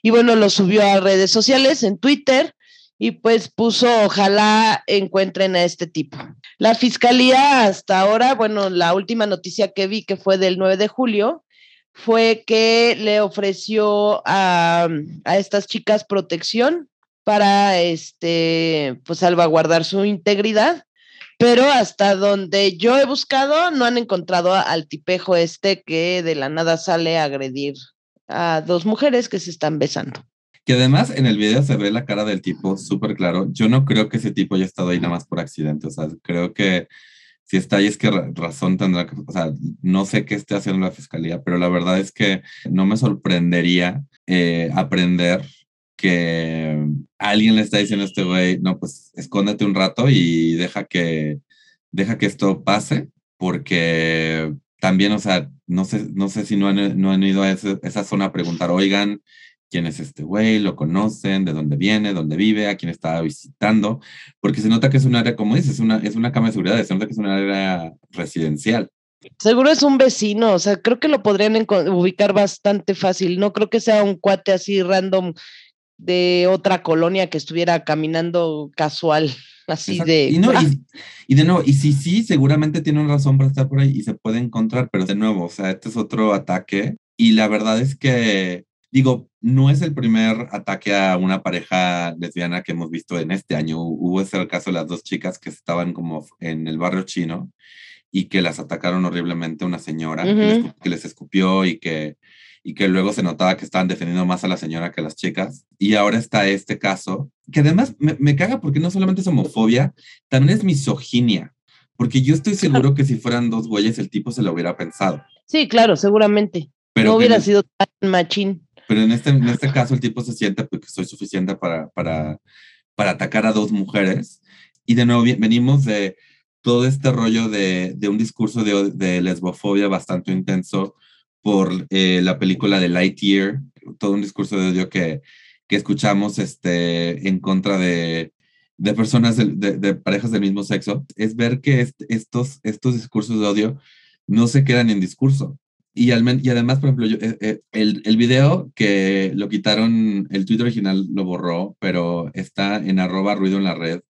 y bueno, lo subió a redes sociales, en Twitter. Y pues puso, ojalá encuentren a este tipo. La fiscalía hasta ahora, bueno, la última noticia que vi, que fue del 9 de julio, fue que le ofreció a, a estas chicas protección para este, pues salvaguardar su integridad. Pero hasta donde yo he buscado, no han encontrado al tipejo este que de la nada sale a agredir a dos mujeres que se están besando. Que además en el video se ve la cara del tipo súper claro. Yo no creo que ese tipo haya estado ahí nada más por accidente. O sea, creo que si está ahí es que razón tendrá que, o sea, no sé qué esté haciendo la fiscalía, pero la verdad es que no me sorprendería eh, aprender que alguien le está diciendo a este güey, no, pues escóndete un rato y deja que, deja que esto pase, porque también, o sea, no sé, no sé si no han, no han ido a esa zona a preguntar, oigan, quién es este güey, lo conocen, de dónde viene, dónde vive, a quién estaba visitando, porque se nota que es un área, como dices, es una, es una cama de seguridad, se nota que es un área residencial. Seguro es un vecino, o sea, creo que lo podrían ubicar bastante fácil. No creo que sea un cuate así random de otra colonia que estuviera caminando casual, así de... Y, no, y, y, de nuevo, y sí, sí, seguramente tiene una razón para estar por ahí y se puede encontrar, pero de nuevo, o sea, este es otro ataque. Y la verdad es que, digo, no es el primer ataque a una pareja lesbiana que hemos visto en este año. Hubo ese caso de las dos chicas que estaban como en el barrio chino y que las atacaron horriblemente una señora que, les, que, les, escupió y que y que luego se notaba que estaban defendiendo más a la señora que a las chicas. Y ahora está este caso, que además me, me caga porque no solamente es homofobia, también es misoginia. Porque yo estoy seguro que si fueran dos güeyes, el tipo se lo hubiera pensado. Sí, claro, seguramente. Pero no hubiera sido tan machín. Pero en este, en este caso el tipo se siente porque soy suficiente para, para, para atacar a dos mujeres. Y de nuevo venimos de todo este rollo de, de un discurso de, de lesbofobia bastante intenso por eh, la película de Lightyear, todo un discurso de odio que, que escuchamos este, en contra de, de personas, de, parejas del mismo sexo, es ver que estos, estos discursos de odio no se quedan en discurso. Y, al, y además, por ejemplo, eh, eh, el, el video que lo quitaron, el tweet original lo borró, pero está en arroba ruido en la red,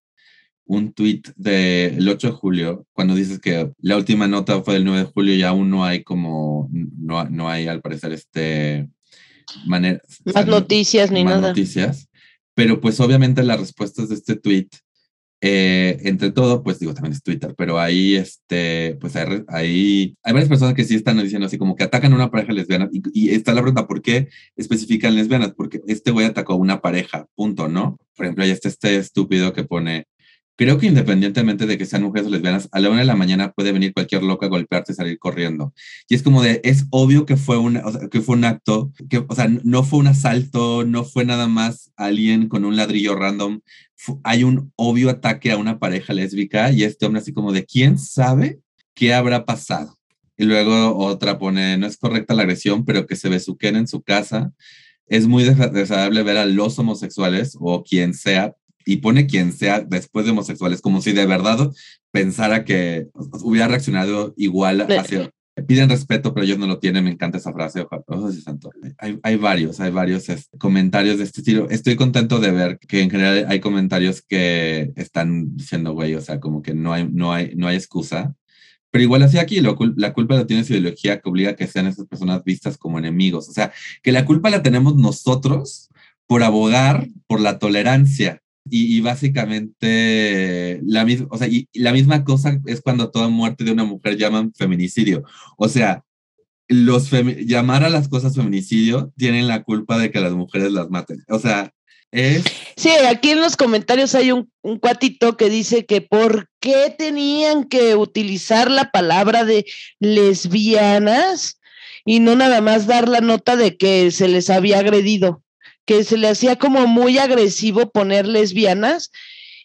un tweet del 8 de julio, cuando dices que la última nota fue del 9 de julio y aún no hay como, no, no hay al parecer este manera. Más noticias ni más nada. noticias. Pero pues obviamente las respuestas de este tweet, eh, entre todo, pues digo, también es Twitter, pero ahí, este, pues hay, hay, hay, varias personas que sí están diciendo así como que atacan a una pareja lesbiana y, y está la pregunta, ¿por qué especifican lesbianas? Porque este güey atacó a una pareja, punto, ¿no? Por ejemplo, ahí está este estúpido que pone, Creo que independientemente de que sean mujeres o lesbianas, a la una de la mañana puede venir cualquier loca a golpearte y salir corriendo. Y es como de, es obvio que fue, una, o sea, que fue un acto, que, o sea, no fue un asalto, no fue nada más alguien con un ladrillo random. hay un obvio ataque a una pareja lésbica y este hombre así como de, ¿quién sabe qué habrá pasado? Y luego otra pone, no es correcta la agresión, pero que se besuquen en su casa. Es muy desagradable ver a los homosexuales o quien sea y pone quien sea después de homosexuales, como si de verdad pensara que hubiera reaccionado igual hacia... Piden respeto, pero ellos no lo tienen. Me encanta esa frase. Hay, hay varios, hay varios este, comentarios de este estilo. Estoy contento de ver que en general hay comentarios que están diciendo, güey, o sea, como que no hay, no hay, no hay excusa. Pero igual así aquí, lo, la culpa la tiene su ideología que obliga a que sean esas personas vistas como enemigos. O sea, que la culpa la tenemos nosotros por abogar por la tolerancia y, básicamente la misma, o sea, y, la misma cosa es cuando toda muerte de una mujer llaman feminicidio. O sea, los llamar a las cosas feminicidio tienen la culpa de que las mujeres las maten. O sea, es... Sí, aquí en los comentarios hay un, un cuatito que dice que por qué tenían que utilizar la palabra de lesbianas y no nada más dar la nota de que se les había agredido que se le hacía como muy agresivo poner lesbianas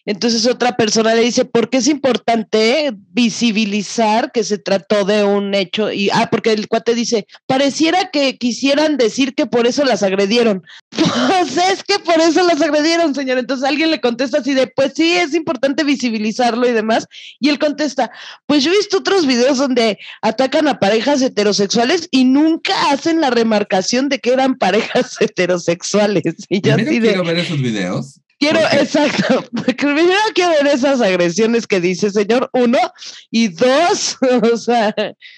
entonces otra persona le dice, ¿por qué es importante visibilizar que se trató de un hecho? Y, ah, porque el cuate dice, pareciera que quisieran decir que por eso las agredieron. Pues es que por eso las agredieron, señor. Entonces alguien le contesta así de, pues sí, es importante visibilizarlo y demás. Y él contesta, pues yo he visto otros videos donde atacan a parejas heterosexuales y nunca hacen la remarcación de que eran parejas heterosexuales. Y yo así de, quiero ver esos videos Quiero, exacto, primero quiero ver esas agresiones que dice señor, uno, y dos, o sea.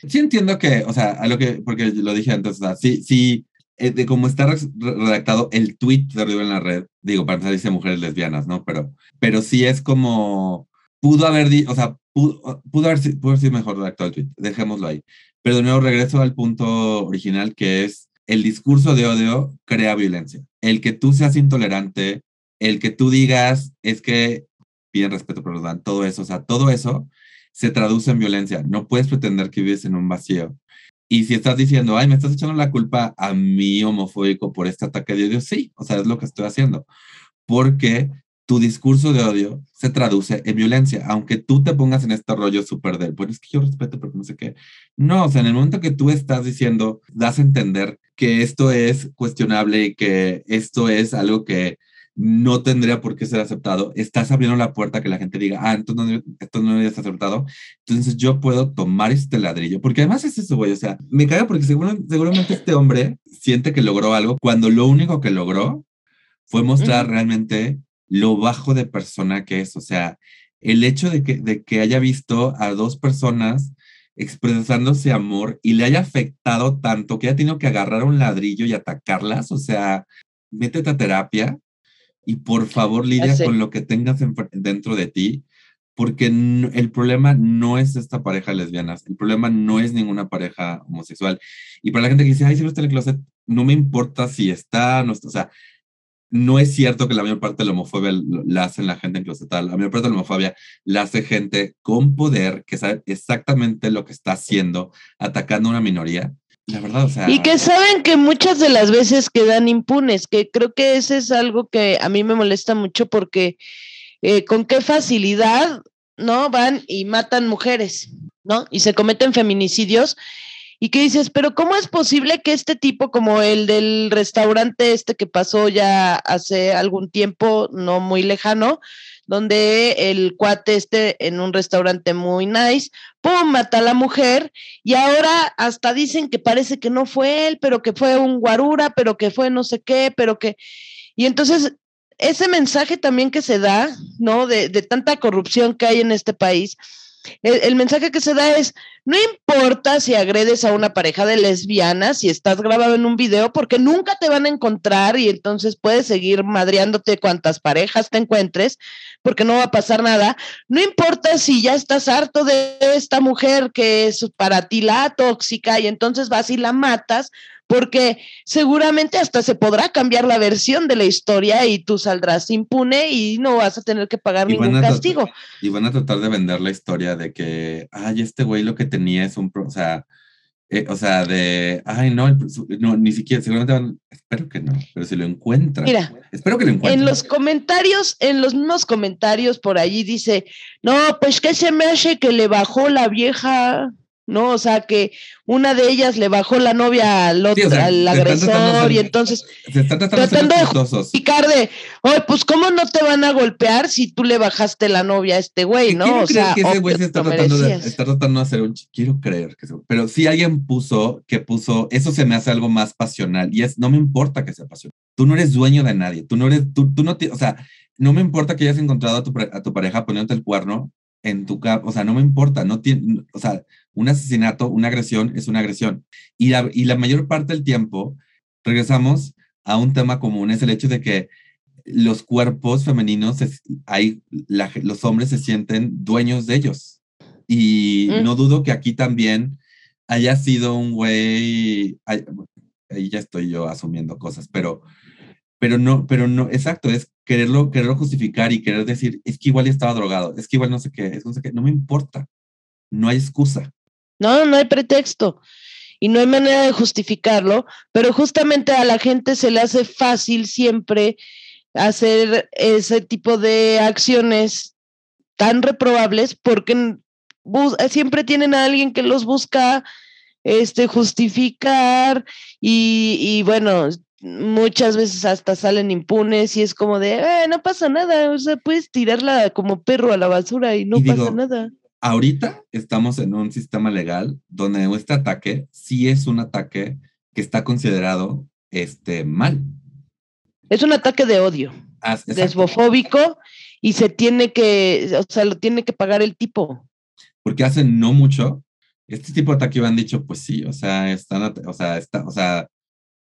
Sí entiendo que, o sea, a lo que, porque lo dije antes, o sea, sí, sí, eh, de cómo está redactado el tweet de arriba en la red, digo, para empezar dice mujeres lesbianas, ¿no? Pero, pero sí es como, pudo haber, o sea, pudo, pudo, haber, pudo haber sido mejor redactado el tweet, dejémoslo ahí. Pero de nuevo regreso al punto original que es, el discurso de odio crea violencia. El que tú seas intolerante, el que tú digas es que piden respeto, dan todo eso, o sea, todo eso se traduce en violencia. No puedes pretender que vives en un vacío. Y si estás diciendo, ay, me estás echando la culpa a mí homofóbico por este ataque de odio, sí, o sea, es lo que estoy haciendo. Porque tu discurso de odio se traduce en violencia, aunque tú te pongas en este rollo súper de, bueno, es que yo respeto porque no sé qué. No, o sea, en el momento que tú estás diciendo, das a entender que esto es cuestionable y que esto es algo que no tendría por qué ser aceptado, estás abriendo la puerta a que la gente diga, ah, entonces no, esto no ser aceptado, entonces yo puedo tomar este ladrillo, porque además es eso, güey, o sea, me caga porque seguramente este hombre siente que logró algo cuando lo único que logró fue mostrar realmente lo bajo de persona que es, o sea, el hecho de que, de que haya visto a dos personas expresándose amor y le haya afectado tanto que haya tenido que agarrar un ladrillo y atacarlas, o sea, métete a terapia y por favor lidia con lo que tengas dentro de ti, porque el problema no es esta pareja lesbiana, el problema no es ninguna pareja homosexual. Y para la gente que dice, ay, si no está en el closet, no me importa si está, no está, o sea, no es cierto que la mayor parte de la homofobia la hace la gente enclosetada. La mayor parte de la homofobia la hace gente con poder que sabe exactamente lo que está haciendo, atacando a una minoría Y que saben que muchas de las veces quedan impunes, que creo que ese es algo que a mí me molesta mucho porque eh, con qué facilidad, ¿no? Van y matan mujeres, ¿no? Y se cometen feminicidios. Y que dices, pero ¿cómo es posible que este tipo, como el del restaurante este que pasó ya hace algún tiempo, no muy lejano, donde el cuate esté en un restaurante muy nice, ¡pum! mata a la mujer y ahora hasta dicen que parece que no fue él, pero que fue un guarura, pero que fue no sé qué, pero que... Y entonces ese mensaje también que se da, ¿no? De, de tanta corrupción que hay en este país, el, mensaje que se da es, no importa si agredes a una pareja de lesbianas, si estás grabado en un video, porque nunca te van a encontrar y entonces puedes seguir madreándote cuantas parejas te encuentres, porque no va a pasar nada. No importa si ya estás harto de esta mujer que es para ti la tóxica y entonces vas y la matas, porque seguramente hasta se podrá cambiar la versión de la historia y tú saldrás impune y no vas a tener que pagar ningún castigo. Y van a tratar de vender la historia de que, ay, este güey lo que tenía es un, o sea, eh, o sea, de, ay, no, no, ni siquiera, seguramente van, espero que no, pero si lo encuentran. Mira, espero que lo encuentren. En los comentarios, en los mismos comentarios por allí dice, no, pues que se me hace que le bajó la vieja. ¿No? O sea, que una de ellas le bajó la novia al otro, al agresor, y entonces se está tratando, de justificar de, oye, pues cómo no te van a golpear si tú le bajaste la novia a este güey, ¿no? O sea, que ese güey se está tratando, de, está tratando de hacer un, quiero creer que se, pero si alguien puso, que puso, eso se me hace algo más pasional, y es, no me importa que sea pasional, tú no eres dueño de nadie, tú no eres, tú, tú no, o sea, no me importa que hayas encontrado a tu, a tu pareja poniéndote el cuerno, en tu o sea, no me importa, no tiene, o sea, un asesinato, una agresión es una agresión. Y la, y la mayor parte del tiempo regresamos a un tema común, es el hecho de que los cuerpos femeninos, hay, los hombres se sienten dueños de ellos. Y mm. no dudo que aquí también haya sido un güey, ahí ya estoy yo asumiendo cosas, pero pero no, pero no, exacto, es quererlo, quererlo justificar y querer decir, es que igual estaba drogado, es que igual no sé qué, es no sé qué, no me importa, no hay excusa. No, no hay pretexto y no hay manera de justificarlo, pero justamente a la gente se le hace fácil siempre hacer ese tipo de acciones tan reprobables porque siempre tienen a alguien que los busca este justificar y, y bueno, muchas veces hasta salen impunes y es como de, eh, no pasa nada, o sea, puedes tirarla como perro a la basura y no pasa nada. Ahorita estamos en un sistema legal donde este ataque sí es un ataque que está considerado este, mal. Es un ataque de odio, ah, desbofóbico y se tiene que, o sea, lo tiene que pagar el tipo. Porque hace no mucho, este tipo de ataque han dicho, pues sí, o sea, están, o sea, está, o sea,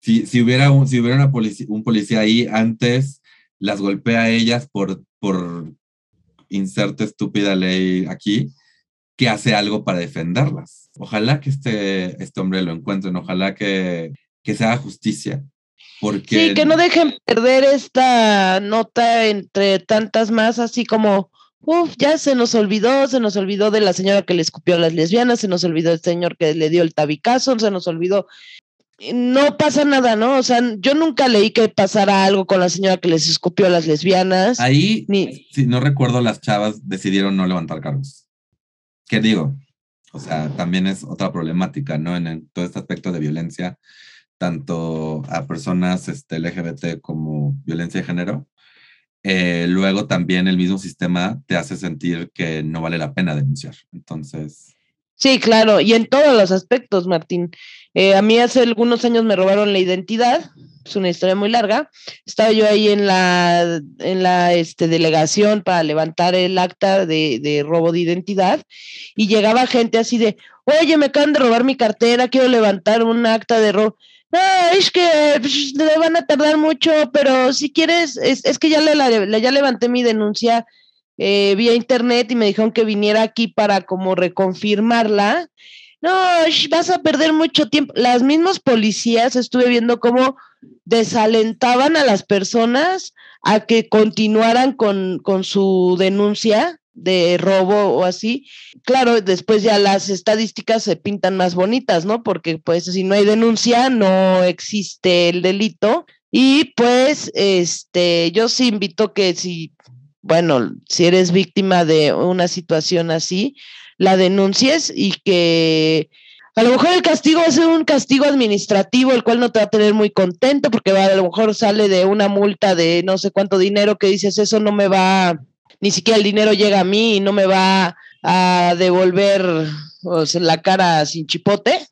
si, si hubiera, un, si hubiera policía, un policía ahí antes, las golpea a ellas por, por inserte estúpida ley aquí, que hace algo para defenderlas. Ojalá que este, este hombre lo encuentren, ojalá que, que se haga justicia. Porque... Sí, que no dejen perder esta nota entre tantas más, así como, uff, ya se nos olvidó, se nos olvidó de la señora que le escupió a las lesbianas, se nos olvidó del señor que le dio el tabicazo, se nos olvidó no pasa nada, ¿no? O sea, yo nunca leí que pasara algo con la señora que les escupió a las lesbianas. Ahí, si no recuerdo, las chavas decidieron no levantar cargos. ¿Qué digo? O sea, también es otra problemática, ¿no? En, todo este aspecto de violencia, tanto a personas este, LGBT como violencia de género. Eh, luego también el mismo sistema te hace sentir que no vale la pena denunciar. Entonces. Sí, claro, y en todos los aspectos, Martín. Eh, a mí hace algunos años me robaron la identidad, es una historia muy larga. Estaba yo ahí en la, en la este, delegación para levantar el acta de, de, robo de identidad y llegaba gente así de, oye, me acaban de robar mi cartera, quiero levantar un acta de robo. No, es que pues, le van a tardar mucho, pero si quieres, es, es que ya, le, ya levanté mi denuncia eh, vía internet y me dijeron que viniera aquí para como reconfirmarla no, vas a perder mucho tiempo. Las mismas policías estuve viendo cómo desalentaban a las personas a que continuaran con, con su denuncia de robo o así. Claro, después ya las estadísticas se pintan más bonitas, ¿no? Porque pues si no hay denuncia, no existe el delito. Y pues, este, yo sí invito que si, bueno, si eres víctima de una situación así, la denuncies y que a lo mejor el castigo va a ser un castigo administrativo, el cual no te va a tener muy contento porque va, a lo mejor sale de una multa de no sé cuánto dinero que dices, eso no me va, ni siquiera el dinero llega a mí y no me va a devolver la cara sin chipote,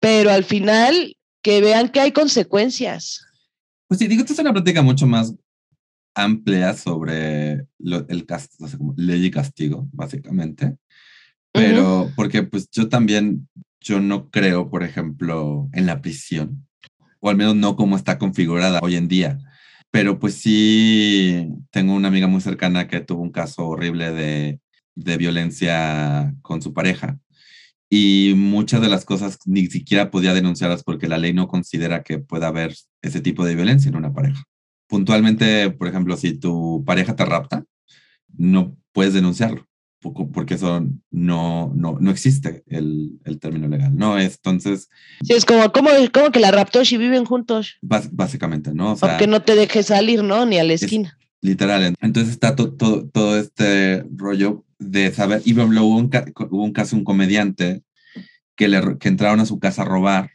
pero al final que vean que hay consecuencias. Pues sí, digo, esto es una práctica mucho más amplia sobre el castigo, ley y castigo, básicamente. Pero, porque pues yo también, yo no creo, por ejemplo, en la prisión, o al menos no como está configurada hoy en día. Pero pues sí, tengo una amiga muy cercana que tuvo un caso horrible de, de violencia con su pareja y muchas de las cosas ni siquiera podía denunciarlas porque la ley no considera que pueda haber ese tipo de violencia en una pareja. Puntualmente, por ejemplo, si tu pareja te rapta, no puedes denunciarlo porque eso no, no, no existe el, el, término legal, ¿no? Entonces... Sí, es como, como, como que la raptó si viven juntos. básicamente, ¿no? O sea, no te deje salir, ¿no? Ni a la esquina. Literal. Entonces está todo, todo este rollo de saber, y hubo un, hubo un caso, un comediante que, le, que entraron a su casa a robar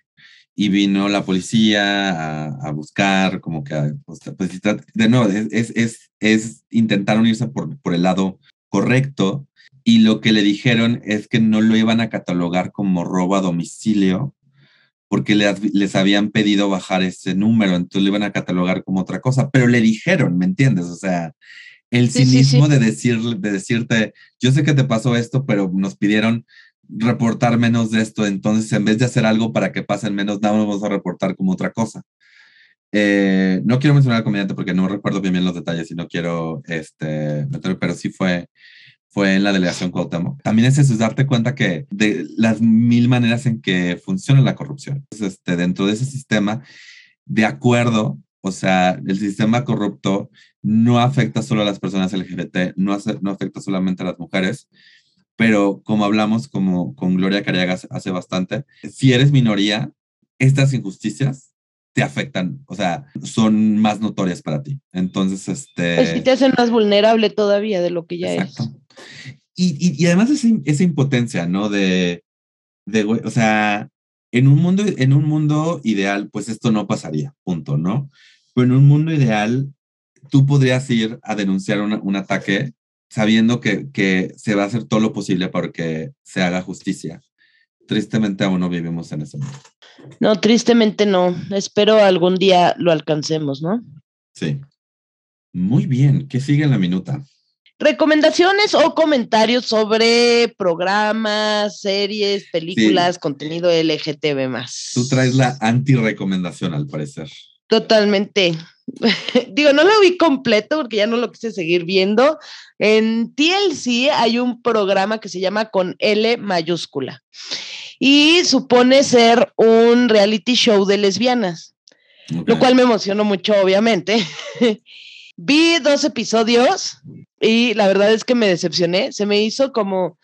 y vino la policía a, a buscar, como que, pues, pues, de nuevo, es, es, es, es intentaron irse por, por el lado correcto y lo que le dijeron es que no lo iban a catalogar como robo a domicilio porque les, habían pedido bajar ese número, entonces lo iban a catalogar como otra cosa, pero le dijeron, ¿me entiendes? O sea, el cinismo De, decir, de decirte, yo sé que te pasó esto, pero nos pidieron reportar menos de esto, entonces en vez de hacer algo para que pasen menos, no vamos a reportar como otra cosa. Eh, no quiero mencionar al comediante porque no recuerdo bien, bien los detalles y no quiero este, pero sí fue, fue en la delegación Cuauhtémoc. También es eso, es darte cuenta que de las mil maneras en que funciona la corrupción. este, dentro de ese sistema, de acuerdo, o sea, el sistema corrupto no afecta solo a las personas LGBT, no, no afecta solamente a las mujeres, pero como hablamos como con Gloria Cariaga hace bastante, si eres minoría, estas injusticias te afectan, o sea, son más notorias para ti. Entonces, este... Pues sí te hacen más vulnerable todavía de lo que ya exacto. es. Y, y, además esa, esa, impotencia, ¿no? De, de, o sea, en un, mundo, en un mundo ideal, pues esto no pasaría, punto, ¿no? Pero en un mundo ideal, tú podrías ir a denunciar un ataque sabiendo que, que se va a hacer todo lo posible para que se haga justicia. Tristemente aún no vivimos en ese mundo. No, tristemente no. Espero algún día lo alcancemos, ¿no? Sí. Muy bien. ¿Qué sigue en la minuta? recomendaciones o comentarios sobre programas, series, películas, contenido LGTB más. Tú traes la anti-recomendación al parecer. Totalmente. Digo, no lo vi completo porque ya no lo quise seguir viendo. En TLC hay un programa que se llama con L mayúscula y supone ser un reality show de lesbianas, lo cual me emocionó mucho, obviamente. Vi dos episodios y la verdad es que me decepcioné. Se me hizo como,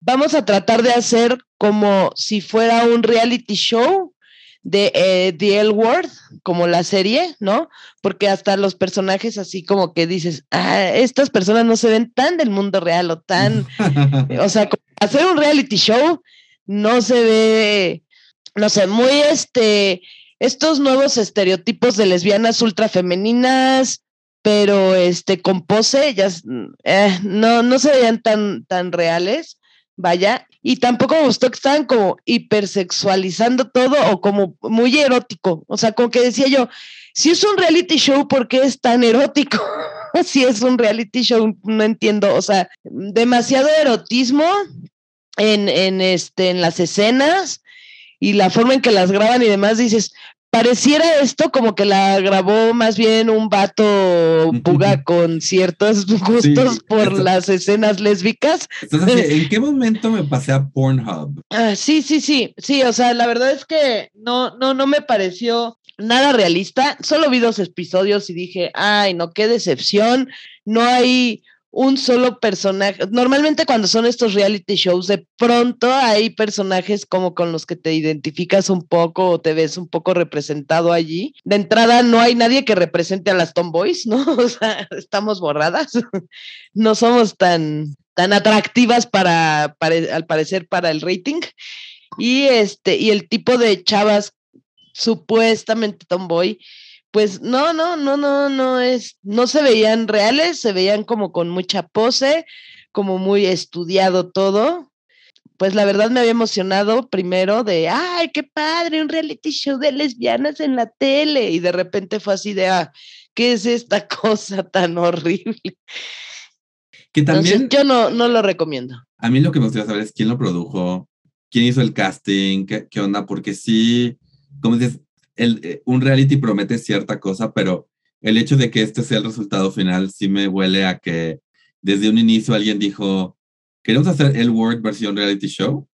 vamos a tratar de hacer como si fuera un reality show de eh, The L Word, como la serie, ¿no? Porque hasta los personajes así como que dices, ah, estas personas no se ven tan del mundo real o tan, o sea, hacer un reality show no se ve, no sé, muy este, estos nuevos estereotipos de lesbianas ultra femeninas, pero este, con pose, ya, eh, no, no se veían tan, tan reales vaya, y tampoco me gustó que estaban como hipersexualizando todo o como muy erótico, o sea, como que decía yo, si es un reality show, ¿por qué es tan erótico? si es un reality show, no entiendo, o sea, demasiado erotismo en, en, este, en las escenas y la forma en que las graban y demás, dices, pareciera esto como que la grabó más bien un vato buga con ciertos gustos por las escenas lésbicas. ¿en qué momento me pasé a Pornhub? Ah, sí, sí, sí, sí, o sea, la verdad es que no, no, no me pareció nada realista. Solo vi dos episodios y dije, ay, no, qué decepción. No hay un solo personaje. Normalmente cuando son estos reality shows, de pronto hay personajes como con los que te identificas un poco o te ves un poco representado allí. De entrada no hay nadie que represente a las tomboys, ¿no? O sea, estamos borradas. No somos tan, tan atractivas para, para, al parecer, para el rating. Y este, y el tipo de chavas supuestamente tomboy, pues no, no, no, no, no es, no se veían reales, se veían como con mucha pose, como muy estudiado todo. Pues la verdad me había emocionado primero de, ay, qué padre, un reality show de lesbianas en la tele. Y de repente fue así de, ah, ¿qué es esta cosa tan horrible? Que también. yo no, no lo recomiendo. A mí lo que me gustaría saber es quién lo produjo, quién hizo el casting, qué, qué onda, porque sí, como dices, eh, un reality promete cierta cosa, pero el hecho de que este sea el resultado final sí me huele a que desde un inicio alguien dijo, queremos hacer el Word versión reality show,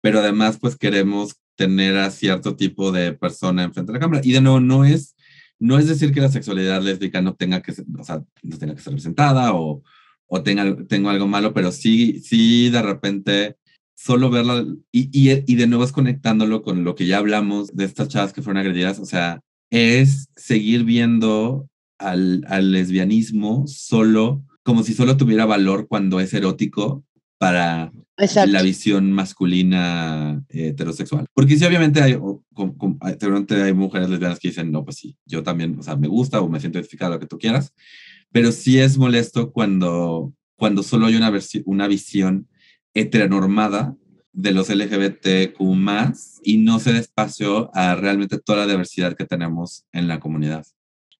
pero además pues queremos tener a cierto tipo de persona enfrente de la cámara. Y de nuevo, no es, no es decir que la sexualidad lésbica no tenga que, o sea, no tenga que ser representada o, o tenga, tengo algo malo, pero sí, sí de repente solo verla y, y, de nuevo es conectándolo con lo que ya hablamos de estas chavas que fueron agredidas, o sea, es seguir viendo al, al lesbianismo solo como si solo tuviera valor cuando es erótico para la visión masculina eh, heterosexual. Porque sí, obviamente hay, hay mujeres lesbianas que dicen, no, pues sí, yo también, o sea, me gusta o me siento identificada, lo que tú quieras, pero sí es molesto cuando, cuando solo hay una, una visión heteronormada de los LGBTQ y no se despacio a realmente toda la diversidad que tenemos en la comunidad.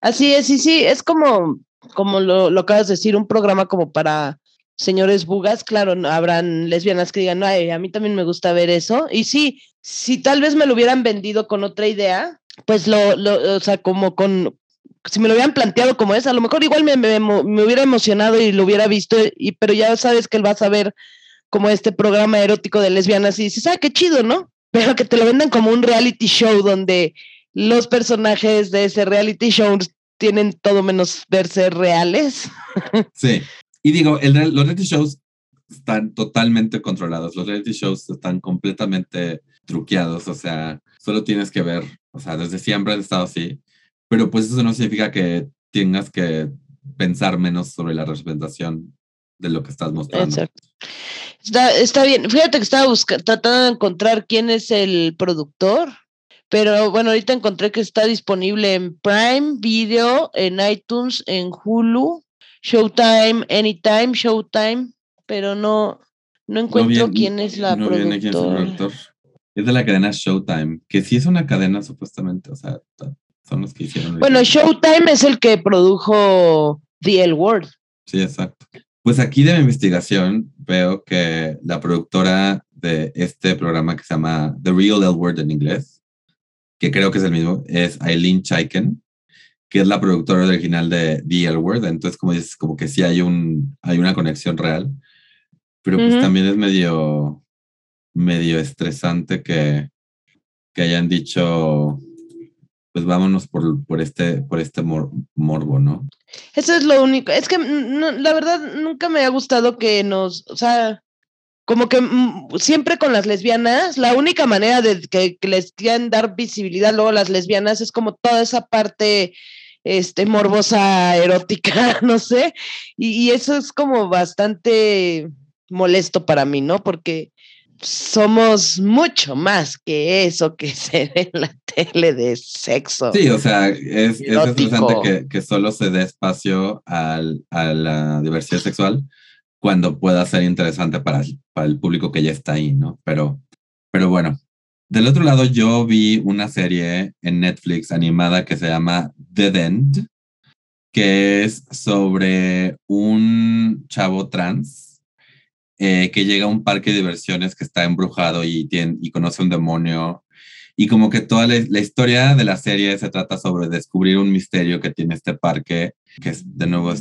Así es, sí, sí, es como, como lo, lo acabas de decir, un programa como para señores bugas, claro, habrán lesbianas que digan, ay, a mí también me gusta ver eso. Y sí, si tal vez me lo hubieran vendido con otra idea, pues lo, lo o sea, como con, si me lo hubieran planteado como es, a lo mejor igual me, me, me hubiera emocionado y lo hubiera visto, y, pero ya sabes que él va a saber como este programa erótico de lesbianas y dices, ah, qué chido, ¿no? Pero que te lo vendan como un reality show donde los personajes de ese reality show tienen todo menos verse reales. Sí. Y digo, el, los reality shows están totalmente controlados. Los reality shows están completamente truqueados. O sea, solo tienes que ver, o sea, desde siempre han estado así. Pero pues eso no significa que tengas que pensar menos sobre la representación de lo que estás mostrando. Exacto. Está, está bien. Fíjate que estaba buscando, tratando de encontrar quién es el productor, pero bueno, ahorita encontré que está disponible en Prime Video, en iTunes, en Hulu, Showtime, Anytime, Showtime, pero no, no encuentro quién es la no productora. Quién es, el productor. es de la cadena Showtime, que sí es una cadena supuestamente, o sea, son los que hicieron. Bueno, Showtime es el que produjo The L Word. Sí, exacto. Pues aquí de mi investigación veo que la productora de este programa que se llama The Real L Word en inglés, que creo que es el mismo, es Eileen Chaiken, que es la productora original de The L Word. Entonces, como dices, como que sí hay, un, hay una conexión real, pero pues también es medio, medio estresante que, que hayan dicho pues vámonos por, por este, por este morbo, ¿no? Eso es lo único. Es que la verdad nunca me ha gustado que nos, o sea, como que mm, siempre con las lesbianas, la única manera de que, les quieran dar visibilidad luego las lesbianas es como toda esa parte este, morbosa, erótica, no sé, y, eso es como bastante molesto para mí, ¿no? Porque somos mucho más que eso que se ve en la tele de sexo. Sí, o sea, es, es interesante que, que, solo se dé espacio al, a la diversidad sexual cuando pueda ser interesante para, para el público que ya está ahí, ¿no? Pero, pero bueno, del otro lado yo vi una serie en Netflix animada que se llama Dead End, que es sobre un chavo trans eh, que llega a un parque de diversiones que está embrujado y, tiene, y conoce un demonio y como que toda la, historia de la serie se trata sobre descubrir un misterio que tiene este parque, que es, de nuevo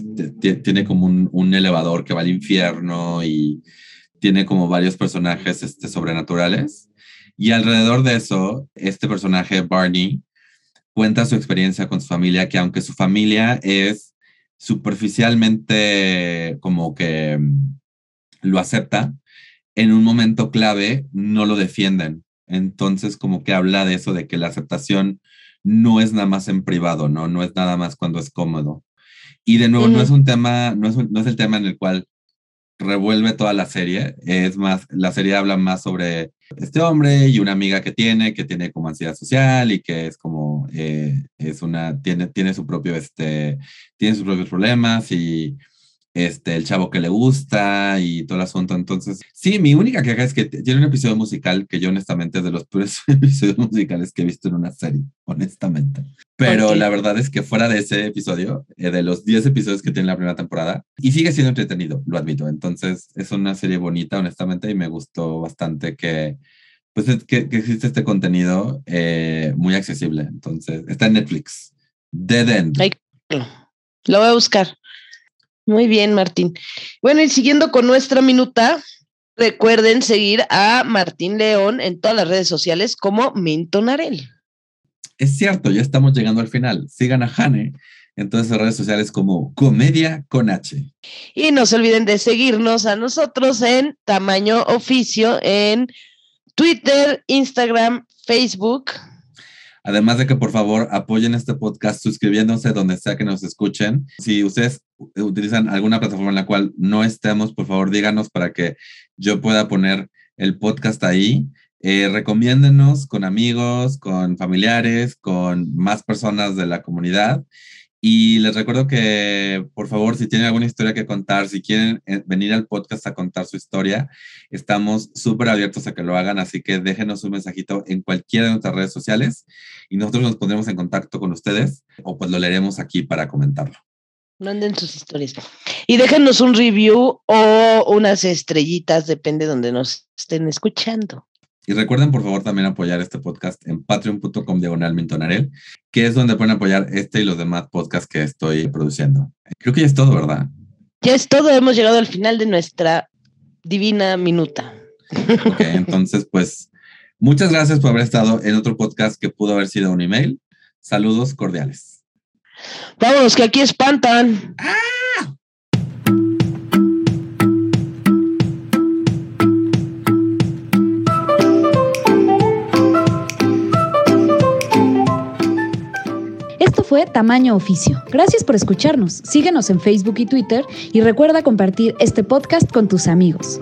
tiene como un, un, elevador que va al infierno y tiene como varios personajes este, sobrenaturales. Y alrededor de eso, este personaje, Barney, cuenta su experiencia con su familia, que aunque su familia es superficialmente como que mm, lo acepta, en un momento clave no lo defienden entonces, como que habla de eso, de que la aceptación no es nada más en privado, ¿no? No es nada más cuando es cómodo. Y de nuevo, no es un tema, no es, no es el tema en el cual revuelve toda la serie, es más, la serie habla más sobre este hombre y una amiga que tiene, que tiene como ansiedad social y que es como, eh, es una, tiene, tiene su propio, este, tiene sus propios problemas y este, el chavo que le gusta y todo el asunto. Entonces, sí, mi única queja es que tiene un episodio musical que yo honestamente es de los peores episodios musicales que he visto en una serie, honestamente. Pero la verdad es que fuera de ese episodio, eh, de los 10 episodios que tiene la primera temporada, y sigue siendo entretenido, lo admito. Entonces, es una serie bonita, honestamente, y me gustó bastante que, pues, que, que existe este contenido eh, muy accesible. Entonces, está en Netflix. Dead End. Lo voy a buscar. Muy bien, Martín. Bueno, y siguiendo con nuestra minuta, recuerden seguir a Martín León en todas las redes sociales como Mintonarel. Es cierto, ya estamos llegando al final. Sigan a Hane en todas las redes sociales como Comedia con H. Y no se olviden de seguirnos a nosotros en Tamaño Oficio en Twitter, Instagram, Facebook. Además de que por favor apoyen este podcast suscribiéndose donde sea que nos escuchen. Si ustedes utilizan alguna plataforma en la cual no estemos, por favor díganos para que yo pueda poner el podcast ahí. Eh, recomiéndenos con amigos, con familiares, con más personas de la comunidad. Y les recuerdo que, por favor, si tienen alguna historia que contar, si quieren eh, venir al podcast a contar su historia, estamos súper abiertos a que lo hagan, así que déjenos un mensajito en cualquiera de nuestras redes sociales y nosotros nos pondremos en contacto con ustedes o pues lo leeremos aquí para comentarlo. Manden sus historias. Y déjenos un review o unas estrellitas, depende de donde nos estén escuchando. Y recuerden, por favor, también apoyar este podcast en patreon.com diagonal mintonarel, que es donde pueden apoyar este y los demás podcasts que estoy produciendo. Creo que ya es todo, ¿verdad? Ya es todo, hemos llegado al final de nuestra divina minuta. Ok, entonces, pues, muchas gracias por haber estado en otro podcast que pudo haber sido un email. Saludos cordiales. Vámonos, que aquí espantan. ¡Ah! Tamaño Oficio. Gracias por escucharnos. Síguenos en Facebook y Twitter y recuerda compartir este podcast con tus amigos.